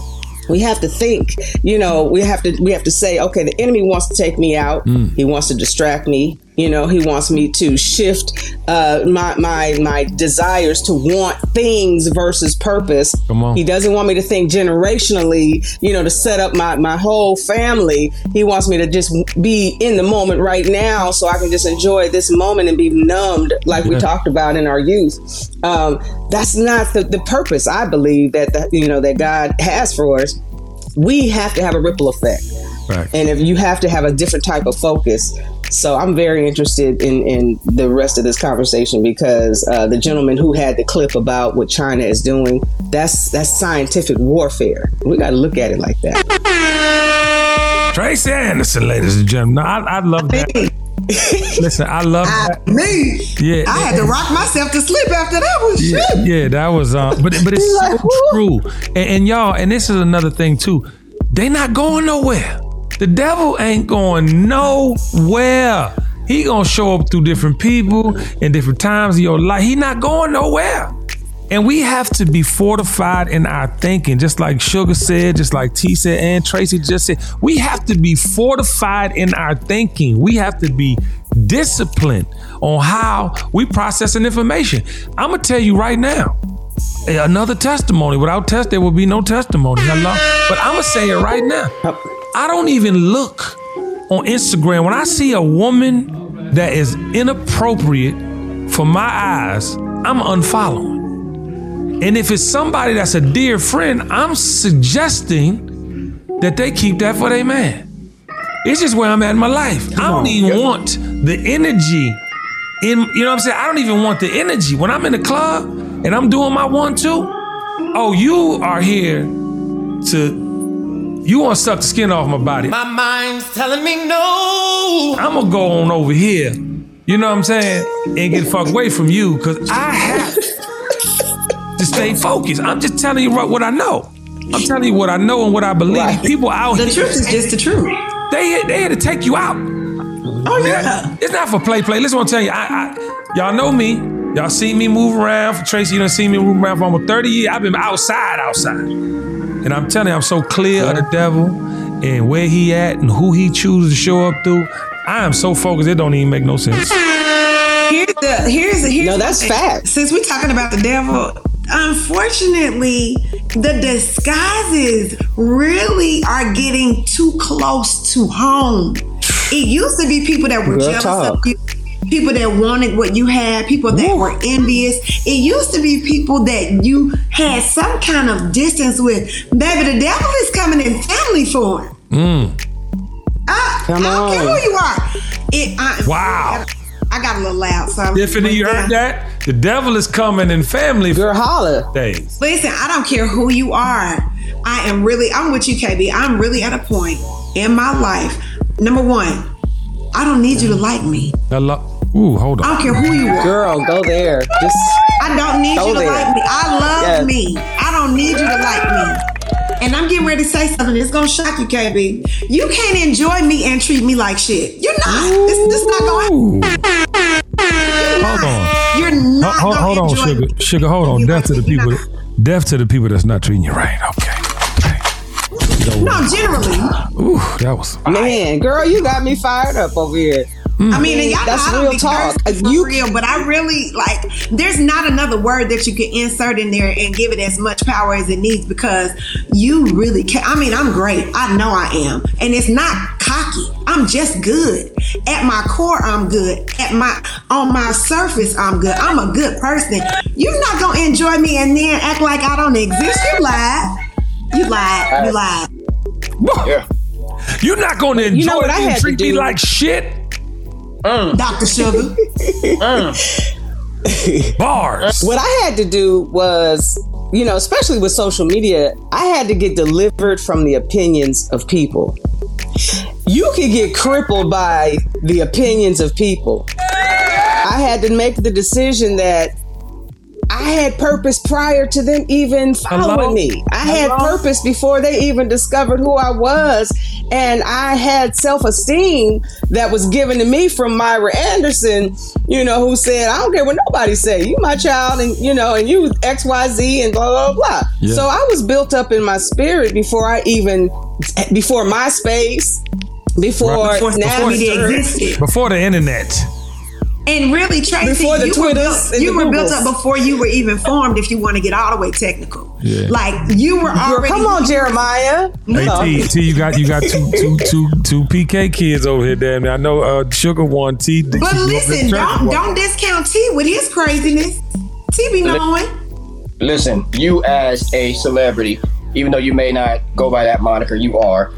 [SPEAKER 2] we have to think you know we have to we have to say okay the enemy wants to take me out. Hmm. He wants to distract me You know, he wants me to shift uh, my my my desires to want things versus purpose.
[SPEAKER 1] Come on.
[SPEAKER 2] He doesn't want me to think generationally. You know, to set up my my whole family. He wants me to just be in the moment right now, so I can just enjoy this moment and be numbed, like we talked about in our youth. Um, that's not the, the purpose. I believe that the, you know that God has for us. We have to have a ripple effect
[SPEAKER 1] Right.
[SPEAKER 2] and if you have to have a different type of focus so i'm very interested in in the rest of this conversation because uh, the gentleman who had the clip about what china is doing that's that's scientific warfare we got to look at it like that
[SPEAKER 1] Tracy Anderson, ladies and gentlemen. I, I love that. Listen, I love that.
[SPEAKER 3] Me,
[SPEAKER 1] Yeah.
[SPEAKER 3] I had to rock myself to sleep after that one.
[SPEAKER 1] Yeah,
[SPEAKER 3] Shit.
[SPEAKER 1] yeah, that was uh but but it's [LAUGHS] so
[SPEAKER 2] like,
[SPEAKER 1] true. And, and y'all, and this is another thing too. They not going nowhere. The devil ain't going nowhere. He gonna show up through different people and different times of your life. He not going nowhere. And we have to be fortified in our thinking, just like Sugar said, just like T said, and Tracy just said. We have to be fortified in our thinking. We have to be disciplined on how we processing information. I'm gonna tell you right now, another testimony. Without test, there will be no testimony. Hello, but I'm gonna say it right now. I don't even look on Instagram when I see a woman that is inappropriate for my eyes. I'm unfollowing. And if it's somebody that's a dear friend, I'm suggesting that they keep that for their man. It's just where I'm at in my life. I don't even want the energy in, you know what I'm saying? I don't even want the energy. When I'm in the club and I'm doing my one, two, oh, you are here to, you want to suck the skin off my body.
[SPEAKER 7] My mind's telling me no.
[SPEAKER 1] I'm gonna go on over here, you know what I'm saying, and get fucked away from you because I have to stay focused. I'm just telling you what what I know. I'm telling you what I know and what I believe.
[SPEAKER 2] Right.
[SPEAKER 1] People out here.
[SPEAKER 3] The
[SPEAKER 1] here,
[SPEAKER 3] truth is just the truth.
[SPEAKER 1] they they here to take you out.
[SPEAKER 3] Oh yeah.
[SPEAKER 1] It's not for play play. Listen, what I'm telling you. I, I y'all know me. Y'all see me move around. For Tracy, you done see me move around for almost 30 years. I've been outside, outside. And I'm telling you, I'm so clear of the devil and where he at and who he chooses to show up through. I am so focused, it don't even make no sense.
[SPEAKER 3] Here's the here's here's
[SPEAKER 2] No, that's
[SPEAKER 3] the-
[SPEAKER 2] fact.
[SPEAKER 3] Since we're talking about the devil, unfortunately, the disguises really are getting too close to home. It used to be people that were
[SPEAKER 2] Real
[SPEAKER 3] jealous
[SPEAKER 2] talk.
[SPEAKER 3] of you. People that wanted what you had, people that were envious. It used to be people that you had some kind of distance with. Baby, the devil is coming in family form. I,
[SPEAKER 2] Come
[SPEAKER 3] I don't care who you are. It, I,
[SPEAKER 1] Wow.
[SPEAKER 3] I got a little loud, so I'm
[SPEAKER 1] Tiffany, you heard that? The devil is coming in family
[SPEAKER 2] girl holla
[SPEAKER 1] days.
[SPEAKER 3] Listen, I don't care who you are. I am really, I'm with you, KB. I'm really at a point in my life. Number one, I don't need you to like me.
[SPEAKER 1] Hello. Ooh, hold on.
[SPEAKER 3] I don't care who you are.
[SPEAKER 2] girl go there just
[SPEAKER 3] I don't need you to
[SPEAKER 2] there.
[SPEAKER 3] like me. I love
[SPEAKER 2] Yes.
[SPEAKER 3] me. I don't need you to like me. And I'm getting ready to say something that's gonna shock you, KB. You can't enjoy me and treat me like shit. You're not. This, this not going.
[SPEAKER 1] Ooh. Hold on.
[SPEAKER 3] You're not
[SPEAKER 1] hold,
[SPEAKER 3] gonna
[SPEAKER 1] hold on, sugar.
[SPEAKER 3] me.
[SPEAKER 1] Sugar, hold on. Death to the people.
[SPEAKER 3] you're not.
[SPEAKER 1] Deaf to the people that's not treating you right. Okay.
[SPEAKER 3] No, generally.
[SPEAKER 1] Ooh, that was.
[SPEAKER 2] man girl you got me fired up over here Mm.
[SPEAKER 3] I mean, and y'all
[SPEAKER 2] That's
[SPEAKER 3] know don't
[SPEAKER 2] real
[SPEAKER 3] be
[SPEAKER 2] talk.
[SPEAKER 3] cursing for
[SPEAKER 2] you-
[SPEAKER 3] real, but I really like. There's not another word that you can insert in there and give it as much power as it needs because you really can. I mean, I'm great. I know I am, and it's not cocky. I'm just good. At my core, I'm good. At my on my surface, I'm good. I'm a good person. You're not gonna enjoy me and then act like I don't exist. You lied. You lied. You lied.
[SPEAKER 5] Yeah.
[SPEAKER 1] You're not going to enjoy you
[SPEAKER 2] know what I
[SPEAKER 1] it and
[SPEAKER 2] had to
[SPEAKER 1] treat me
[SPEAKER 2] do?
[SPEAKER 1] like shit. Uh.
[SPEAKER 3] Dr. Sugar. Uh. Uh.
[SPEAKER 1] Bars.
[SPEAKER 2] what I had to do was, you know, especially with social media, I had to get delivered from the opinions of people. You can get crippled by the opinions of people. I had to make the decision that I had purpose prior to them even following
[SPEAKER 1] Hello?
[SPEAKER 2] me. I had
[SPEAKER 1] Hello?
[SPEAKER 2] purpose before they even discovered who I was. And I had self esteem that was given to me from Myra Anderson, you know, who said, I don't care what nobody say. You my child and you know, and you XYZ and blah blah blah.
[SPEAKER 1] Yeah.
[SPEAKER 2] So I was built up in my spirit before I even before MySpace, Before,
[SPEAKER 3] before
[SPEAKER 2] now
[SPEAKER 3] social media existed.
[SPEAKER 1] Before the internet.
[SPEAKER 3] And really, Tracy,
[SPEAKER 2] Before the
[SPEAKER 3] you, were built, you
[SPEAKER 2] the
[SPEAKER 3] were built up before you were even formed. If you want to get all the way technical,
[SPEAKER 1] Yeah.
[SPEAKER 3] like you were
[SPEAKER 2] Girl,
[SPEAKER 3] already.
[SPEAKER 2] come on, Jeremiah.
[SPEAKER 1] Hey T, T, you got you got two two two two PK kids over here, damn. I know uh, Sugar one T.
[SPEAKER 3] But listen, don't don't discount T with his craziness. T be knowing.
[SPEAKER 5] listen, you as a celebrity, even though you may not go by that moniker, you are.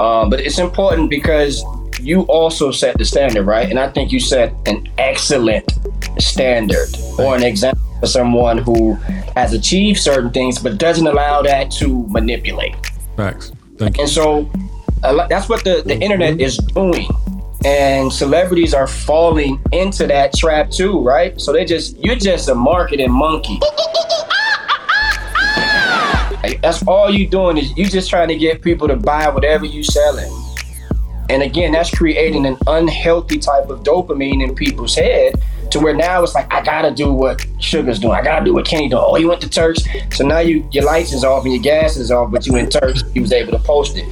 [SPEAKER 5] Um, but it's important because you also set the standard, right? And I think you set an excellent standard or an example for someone who has achieved certain things but doesn't allow that to manipulate.
[SPEAKER 1] Facts. Thank you.
[SPEAKER 5] And so that's what the, the internet is doing. And celebrities are falling into that trap too, right? So they just you're just a marketing monkey. That's all you're doing is you're just trying to get people to buy whatever you're selling. And again, that's creating an unhealthy type of dopamine in people's head to where now it's like I gotta do what Sugar's doing. I gotta do what Kenny doing. Oh, he went to Turks, so now you your lights is off and your gas is off, but you in Turks, he was able to post it.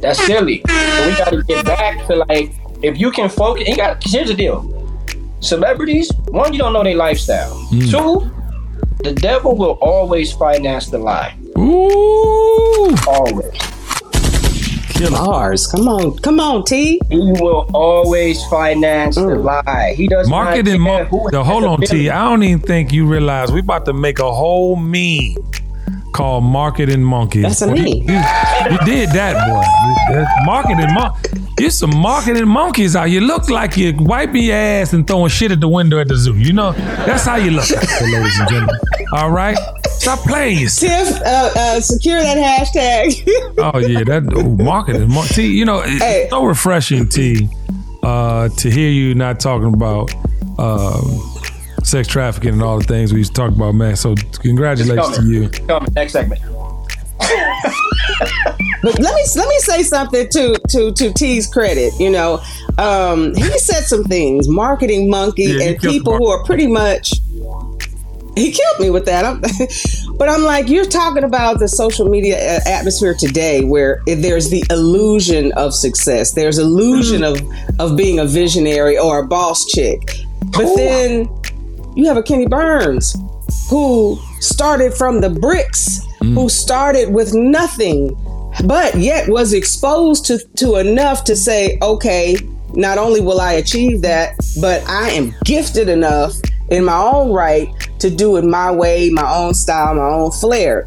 [SPEAKER 5] That's silly. So we gotta get back to like if you can focus. You got here's the deal. Celebrities, one, you don't know their lifestyle. Hmm. Two, the devil will always finance the lie.
[SPEAKER 1] Ooh,
[SPEAKER 5] Always.
[SPEAKER 2] Bars. Come on. Come on, T.
[SPEAKER 5] He will always finance the mm. lie. He does
[SPEAKER 1] marketing.
[SPEAKER 5] not care
[SPEAKER 1] Mon- the, hold on, T.
[SPEAKER 5] billion.
[SPEAKER 1] Don't even think you realize we about to make a whole meme called marketing monkeys.
[SPEAKER 2] That's a
[SPEAKER 1] Well,
[SPEAKER 2] meme.
[SPEAKER 1] You, you- you did that, boy. That's marketing mon. You're some marketing monkeys out. You look like you're wiping your ass and throwing shit at the window at the zoo. You know, that's how you look, [LAUGHS] ladies and gentlemen. All right, stop playing.
[SPEAKER 2] Tiff, uh, uh, secure that hashtag. [LAUGHS]
[SPEAKER 1] Oh yeah, that ooh, marketing. Mar- T, you know, it's
[SPEAKER 2] Hey.
[SPEAKER 1] so refreshing, T, uh, to hear you not talking about um, sex trafficking and all the things we used to talk about, man. So congratulations to you.
[SPEAKER 5] Coming, next segment. [LAUGHS]
[SPEAKER 2] But let me let me say something to to to T's credit. You know, um, he said some things, marketing monkey,
[SPEAKER 1] Yeah,
[SPEAKER 2] and
[SPEAKER 1] killed the
[SPEAKER 2] people who are pretty much. He killed me with that. I'm, [LAUGHS] but I'm like, you're talking about the social media uh, atmosphere today, where there's the illusion of success, there's illusion mm. of of being a visionary or a boss chick, but then you have a Kenny Burns who started from the bricks, who mm. started with nothing, but yet was exposed to, to enough to say, okay, not only will I achieve that, but I am gifted enough in my own right to do it my way, my own style, my own flair.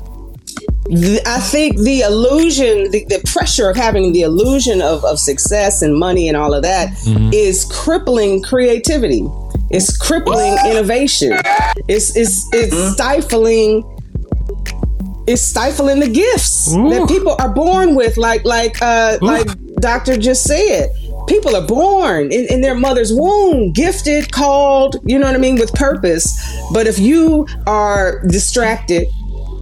[SPEAKER 2] I think the illusion, the, the pressure of having the illusion of, of success and money and all of that is crippling creativity. It's crippling innovation. It's it's it's stifling. It's stifling the gifts
[SPEAKER 1] Ooh.
[SPEAKER 2] that people are born with. Like like uh, like Doctor just said, people are born in, in their mother's womb, gifted, called. You know what I mean, with purpose. But if you are distracted,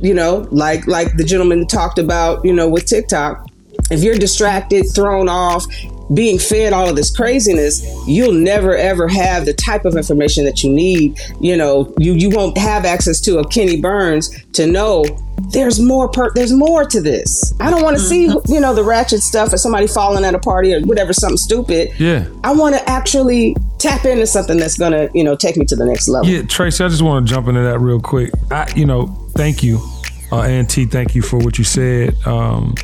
[SPEAKER 2] you know, like like the gentleman talked about, you know, with TikTok. If you're distracted, thrown off, being fed all of this craziness, you'll never ever have the type of information that you need. You know, you you won't have access to a Kenny Burns to know there's more per- there's more to this. I don't want to see you know the ratchet stuff or somebody falling at a party or whatever something stupid.
[SPEAKER 1] Yeah.
[SPEAKER 2] I want to actually tap into something that's gonna you know take me to the next level.
[SPEAKER 1] Yeah, Tracy, I just want to jump into that real quick. I, you know, thank you, uh, and T, thank you for what you said. Um,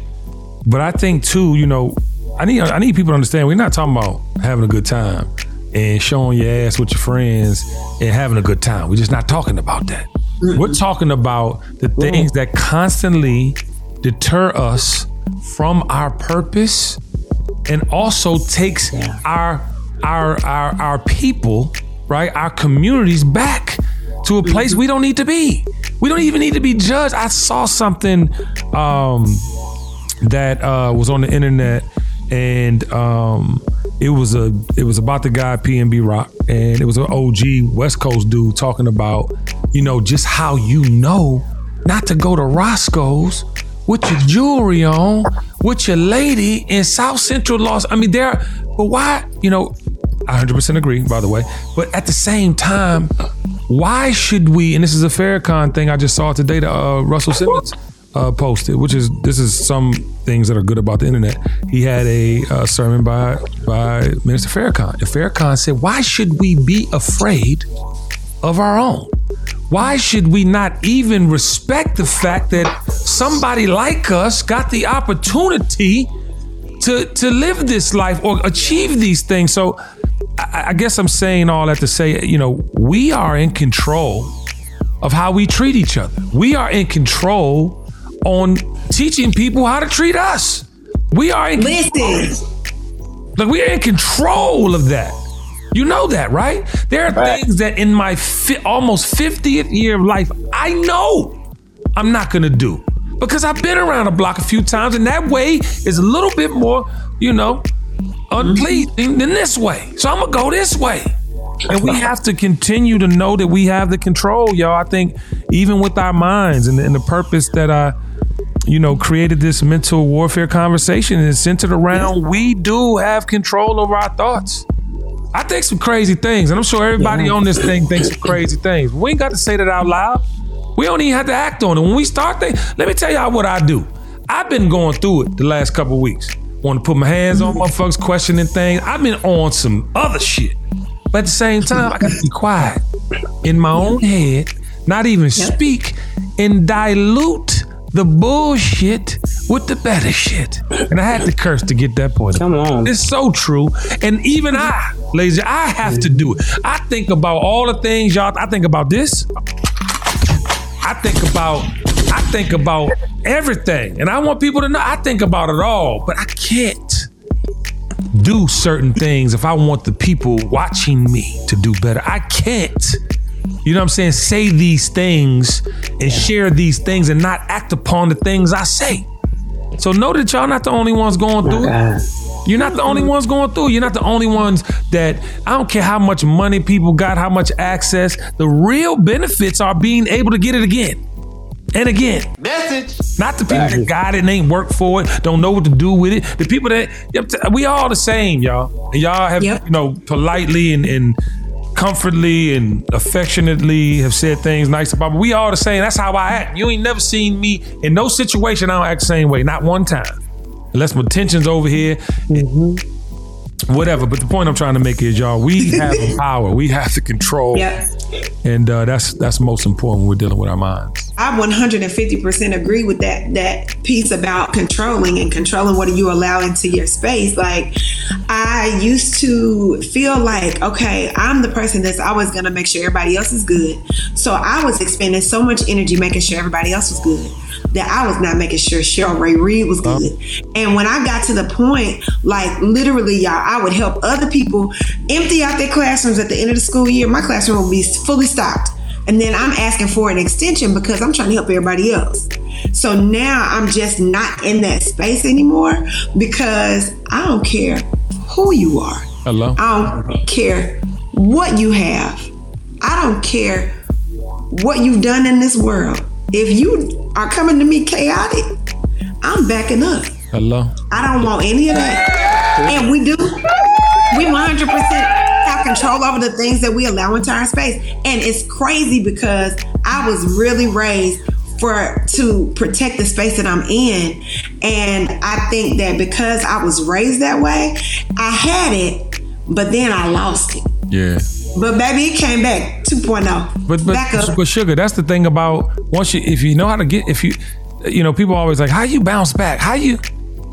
[SPEAKER 1] but I think too, you know, I need I need people to understand we're not talking about having a good time and showing your ass with your friends and having a good time. We're just not talking about that. We're talking about the things that constantly deter us from our purpose and also takes our our our our people, right? Our communities back to a place we don't need to be. We don't even need to be judged. I saw something um, that uh, was on the internet, and um, it was a it was about the guy PNB Rock, and it was an OG West Coast dude talking about, you know, just how you know not to go to Roscoe's with your jewelry on, with your lady in South Central Los. I mean, there. But why? You know, I 100% agree. By the way, but at the same time, why should we? And this is a Farrakhan thing I just saw today. To uh, Russell Simmons. Uh, posted, which is this is some things that are good about the internet. He had a uh, sermon by by Minister Farrakhan. And Farrakhan said, "Why should we be afraid of our own? Why should we not even respect the fact that somebody like us got the opportunity to to live this life or achieve these things?" So. I, I guess I'm saying all that to say, you know, we are in control of how we treat each other. We are in control on teaching people how to treat us. We are in
[SPEAKER 3] Listen.
[SPEAKER 1] like we are in control of that. You know that, right? There are
[SPEAKER 5] Right.
[SPEAKER 1] things that in my fi- almost 50th year of life, I know I'm not gonna do because I've been around the block a few times, and that way is a little bit more, you know, unpleasing than this way. So I'm gonna go this way. And we have to continue to know that we have the control, y'all. I think even with our minds and, and the purpose that I, you know, created this mental warfare conversation is centered around we do have control over our thoughts. I think some crazy things, and I'm sure everybody on this thing thinks some crazy things. We ain't got to say that out loud. We don't even have to act on it. When we start things, let me tell y'all what I do. I've been going through it the last couple weeks. Want to put my hands on motherfuckers, questioning things. I've been on some other shit. But at the same time, I got to be quiet in my own head, not even speak, and dilute the bullshit with the better shit. And I had to curse to get that point.
[SPEAKER 2] Come on.
[SPEAKER 1] It's so true. And even I, ladies, I have to do it. I think about all the things y'all. I think about this. I think about I think about everything. And I want people to know I think about it all, but I can't do certain things if I want the people watching me to do better. I can't. You know what I'm saying? Say these things and share these things and not act upon the things I say. So know that y'all not the only ones going through it. You're not the only ones going through. You're not the only ones that I don't care how much money people got, how much access. The real benefits are being able to get it again and again.
[SPEAKER 7] Message.
[SPEAKER 1] Not the people that got it and ain't worked for it, don't know what to do with it. The people that we all the same, y'all. And y'all have
[SPEAKER 3] Yep.
[SPEAKER 1] you know politely and, and comfortably and affectionately have said things nice about. But we all the same. That's how I act. You ain't never seen me in no situation. I don't act the same way. Not one time. Unless my tension's over here. Whatever, but the point I'm trying to make is, y'all, we [LAUGHS] have the power. We have the control, and uh, that's that's most important when we're dealing with our minds.
[SPEAKER 3] I 150% agree with that that piece about controlling and controlling what you allow into your space. Like I used to feel like, okay, I'm the person that's always going to make sure everybody else is good. So I was expending so much energy making sure everybody else was good that I was not making sure Cheryl Ray Reed was uh-huh. good. And when I got to the point, like literally, y'all, I would help other people empty out their classrooms at the end of the school year. My classroom would be fully stocked. And then I'm asking for an extension because I'm trying to help everybody else. So now I'm just not in that space anymore because I don't care who you are.
[SPEAKER 1] Hello.
[SPEAKER 3] I don't care what you have. I don't care what you've done in this world. If you are coming to me chaotic, I'm backing up.
[SPEAKER 1] Hello.
[SPEAKER 3] I don't want any of that. And we do. We 100% have control over the things that we allow into our space. And it's crazy because I was really raised for to protect the space that I'm in. And I think that because I was raised that way, I had it, but then I lost it.
[SPEAKER 1] Yeah.
[SPEAKER 3] But baby, it came back 2.0.
[SPEAKER 1] But but,
[SPEAKER 3] back up.
[SPEAKER 1] but sugar, that's the thing about once you if you know how to get if you you know people always like how you bounce back how you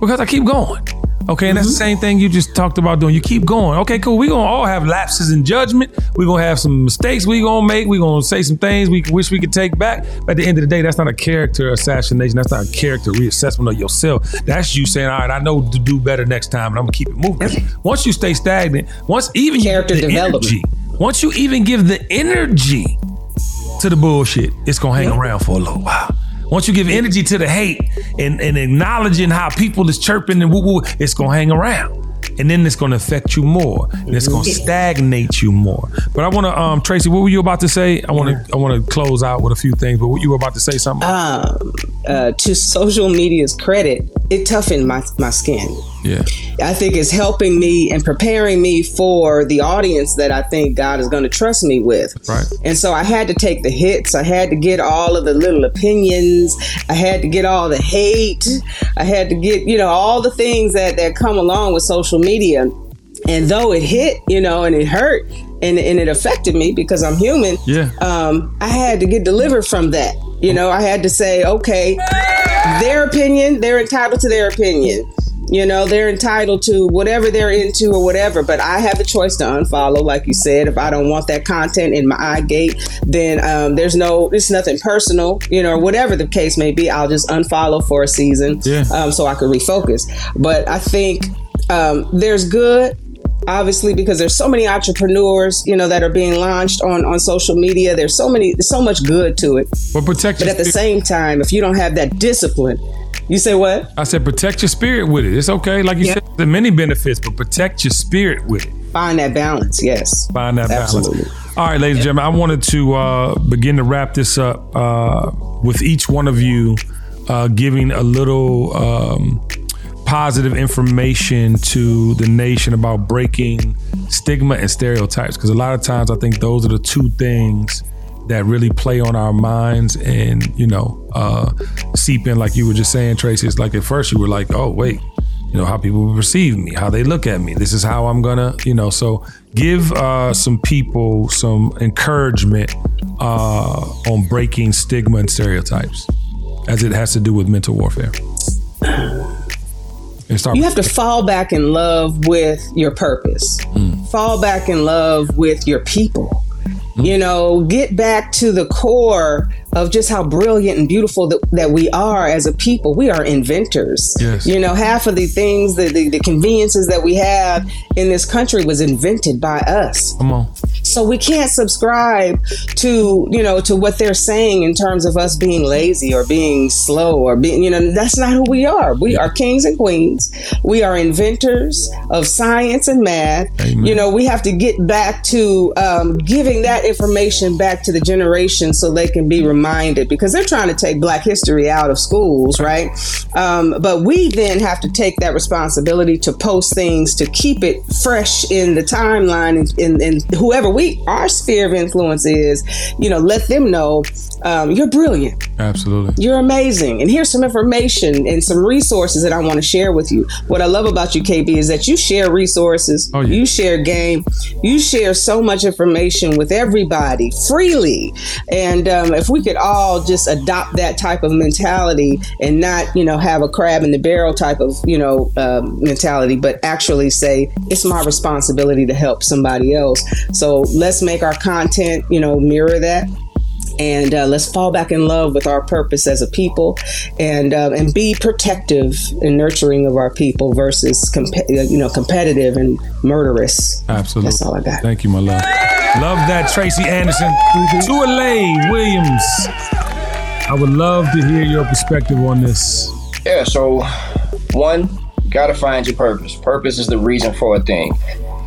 [SPEAKER 1] because I keep going. Okay, and that's the
[SPEAKER 3] Mm-hmm.
[SPEAKER 1] same thing you just talked about doing. You keep going. Okay, cool. We're gonna all have lapses in judgment. We're gonna have some mistakes we gonna make. We're gonna say some things we wish we could take back. But at the end of the day, that's not a character assassination. That's not a character reassessment of yourself. That's you saying, all right, I know to do better next time, and I'm gonna keep it moving. Once you stay stagnant, once even
[SPEAKER 2] Character development.
[SPEAKER 1] energy, once you even give the energy to the bullshit, it's gonna hang around for a little while. Once you give energy to the hate and, and acknowledging how people is chirping and woo woo, it's gonna hang around. And then it's gonna affect you more. And it's gonna stagnate you more. But I wanna um Tracy, what were you about to say? I wanna I wanna close out with a few things, but what you were about to say something?
[SPEAKER 2] um, uh, to social media's credit, it toughened my, my skin.
[SPEAKER 1] Yeah.
[SPEAKER 2] I think it's helping me and preparing me for the audience that I think God is going to trust me with.
[SPEAKER 1] Right.
[SPEAKER 2] And so I had to take the hits. I had to get all of the little opinions. I had to get all the hate. I had to get, you know, all the things that, that come along with social media. And though it hit, you know, and it hurt and, and it affected me because I'm human,
[SPEAKER 1] Yeah.
[SPEAKER 2] um, I had to get delivered from that. You know, I had to say, okay, their opinion, they're entitled to their opinion. You know, they're entitled to whatever they're into or whatever, but I have the choice to unfollow, like you said. If I don't want that content in my eye gate, then um, there's no, it's nothing personal, you know, whatever the case may be. I'll just unfollow for a season
[SPEAKER 1] Yeah.
[SPEAKER 2] um, so I could refocus. But I think um, there's good obviously because there's so many entrepreneurs you know that are being launched on on social media there's so many there's so much good to it
[SPEAKER 1] But protect
[SPEAKER 2] but at the
[SPEAKER 1] spirit.
[SPEAKER 2] same time if you don't have that discipline you say what
[SPEAKER 1] I said protect your spirit with it. It's okay. Like you
[SPEAKER 2] Yeah.
[SPEAKER 1] said, there are many benefits, but protect your spirit with it.
[SPEAKER 2] find that balance yes
[SPEAKER 1] Find that
[SPEAKER 2] Absolutely.
[SPEAKER 1] balance. All right, ladies and gentlemen, I wanted to uh, begin to wrap this up uh, with each one of you uh, giving a little um, positive information to the nation about breaking stigma and stereotypes. Because a lot of times, I think those are the two things that really play on our minds and you know uh, seep in. Like you were just saying, Tracy. It's like at first you were like, "Oh, wait." you know how people perceive me how they look at me this is how i'm gonna you know so give uh, some people some encouragement uh, on breaking stigma and stereotypes as it has to do with mental warfare
[SPEAKER 2] you have to fall back in love with your purpose. Hmm. Fall back in love with your people. Hmm. You know get back to the core of just how brilliant and beautiful that, that we are as a people. We are inventors.
[SPEAKER 1] Yes.
[SPEAKER 2] you know half of the things the, the, the conveniences that we have in this country was invented by us.
[SPEAKER 1] Come on
[SPEAKER 2] so we can't subscribe to you know to what they're saying in terms of us being lazy or being slow or being you know that's not who we are. We are kings and queens. We are inventors of science and math.
[SPEAKER 1] Amen.
[SPEAKER 2] You know we have to get back to um, giving that information back to the generation so they can be reminded because they're trying to take Black history out of schools, right? Um, but we then have to take that responsibility to post things to keep it fresh in the timeline and, and, and whoever we our sphere of influence is, you know, let them know um, you're brilliant,
[SPEAKER 1] absolutely
[SPEAKER 2] you're amazing, and here's some information and some resources that I want to share with you. What I love about you, KB, is that you share resources,
[SPEAKER 1] Oh, yeah.
[SPEAKER 2] you share game, you share so much information with everybody freely, and um, if we could all just adopt that type of mentality and not, you know, have a crab in the barrel type of, you know, um, mentality, but actually say it's my responsibility to help somebody else. So let's make our content, you know, mirror that. And uh, let's fall back in love with our purpose as a people and uh, and be protective and nurturing of our people versus comp- you know competitive and murderous.
[SPEAKER 1] Absolutely.
[SPEAKER 2] That's all I got.
[SPEAKER 1] thank you my love. Love that tracy anderson. Tuale williams. I would love to hear your perspective on this.
[SPEAKER 5] Yeah, so one, you gotta find your purpose. Purpose is the reason for a thing.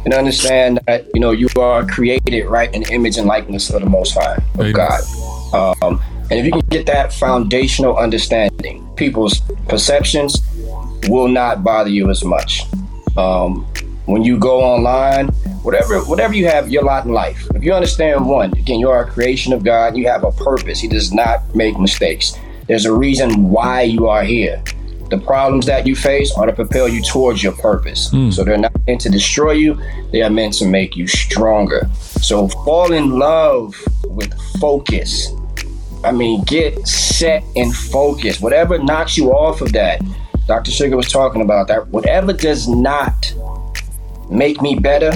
[SPEAKER 5] And understand that, you know, you are created right in the image and likeness of the most high of
[SPEAKER 1] Amen.
[SPEAKER 5] God. Um, and if you can get that foundational understanding, people's perceptions will not bother you as much. Um, when you go online, whatever whatever you have, your lot in life. If you understand one, again, you are a creation of God, you have a purpose. He does not make mistakes. There's a reason why you are here. The problems that you face are to propel you towards your purpose. So they're not meant to destroy you, they are meant to make you stronger. So fall in love with focus. I mean, get set and focus. Whatever knocks you off of that, Dr. Sugar was talking about that. Whatever does not make me better,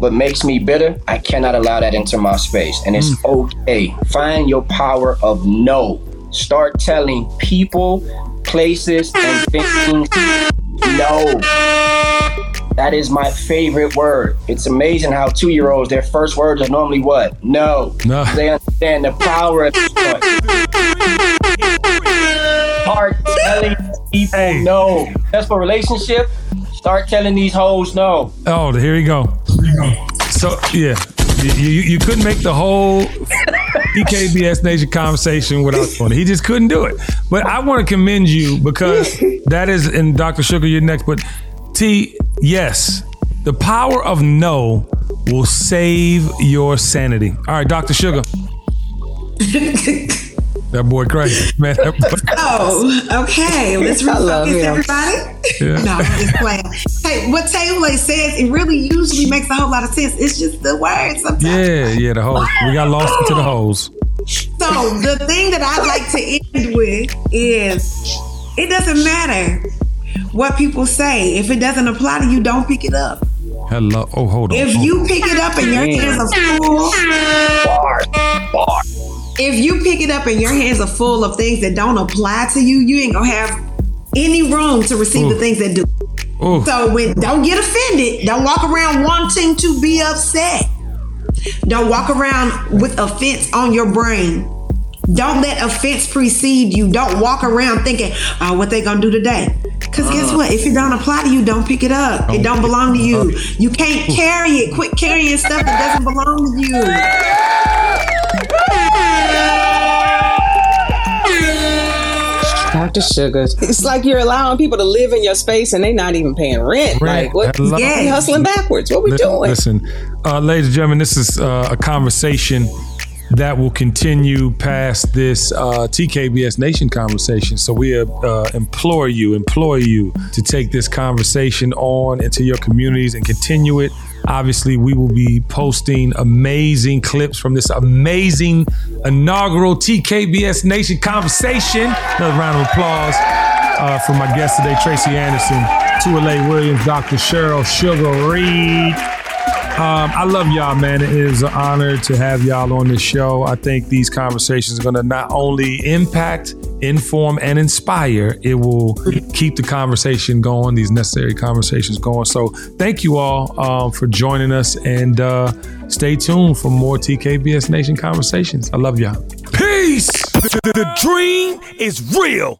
[SPEAKER 5] but makes me bitter, I cannot allow that into my space. And it's mm. okay. Find your power of no. Start telling people, places, and things no. That is my favorite word. It's amazing how two year olds, their first words are normally what? No.
[SPEAKER 1] No.
[SPEAKER 5] They understand the power of this Start telling people
[SPEAKER 1] Hey.
[SPEAKER 5] no. That's for relationship. Start telling these hoes no.
[SPEAKER 1] Oh, here we go. So yeah, you, you, you couldn't make the whole TKBS Nation conversation without doing it. He just couldn't do it. But I want to commend you because [LAUGHS] that is, and Dr. Sugar, you're next. But T, yes, the power of no will save your sanity. All right, Dr. Sugar. [LAUGHS] That boy crazy, [LAUGHS] man. That boy.
[SPEAKER 3] Oh, okay. Let's [LAUGHS]
[SPEAKER 2] I love
[SPEAKER 3] refocus,
[SPEAKER 2] him.
[SPEAKER 3] everybody.
[SPEAKER 1] Yeah.
[SPEAKER 3] no, I'm just playing. Hey, what Taylor says, it really usually makes a whole lot of sense. It's just the words sometimes.
[SPEAKER 1] Yeah, yeah, the hoes. We got lost into the holes.
[SPEAKER 3] So the thing that I'd like to end with is it doesn't matter what people say. If it doesn't apply to you, don't pick it up.
[SPEAKER 1] Hello. Oh, hold on.
[SPEAKER 3] If
[SPEAKER 1] hold
[SPEAKER 3] you pick it up and your hands are full, if you pick it up and your hands are full of things that don't apply to you, you ain't gonna have any room to receive the things that do.
[SPEAKER 1] Ooh.
[SPEAKER 3] So when don't get offended. Don't walk around wanting to be upset. Don't walk around with offense on your brain. Don't let offense precede you. Don't walk around thinking, "Oh, what they gonna do today?" Because guess uh. what? If it don't apply to you, don't pick it up. It don't belong to you. Uh. You can't carry it. Quit carrying stuff that doesn't belong to you.
[SPEAKER 2] Dr. Sugar. It's like you're allowing people to live in your space and they're not even paying rent.
[SPEAKER 1] Rent.
[SPEAKER 2] Like what?
[SPEAKER 1] Hello.
[SPEAKER 2] We hustling backwards. What we
[SPEAKER 1] Listen,
[SPEAKER 2] doing?
[SPEAKER 1] listen, uh, ladies and gentlemen, this is uh, a conversation that will continue past this uh, TKBS Nation conversation. So we uh, implore you, implore you to take this conversation on into your communities and continue it. Obviously, we will be posting amazing clips from this amazing inaugural TKBS Nation conversation. Another round of applause uh, for my guest today, Tracy Anderson, Tuale Williams, Dr. Cheryl Sugar Reed. Um, I love y'all, man. It is an honor to have y'all on this show. I think these conversations are going to not only impact, inform, and inspire, it will keep the conversation going, these necessary conversations going. So, thank you all um, for joining us and uh, stay tuned for more TKBS Nation conversations. I love y'all. Peace.
[SPEAKER 8] The, the dream is real.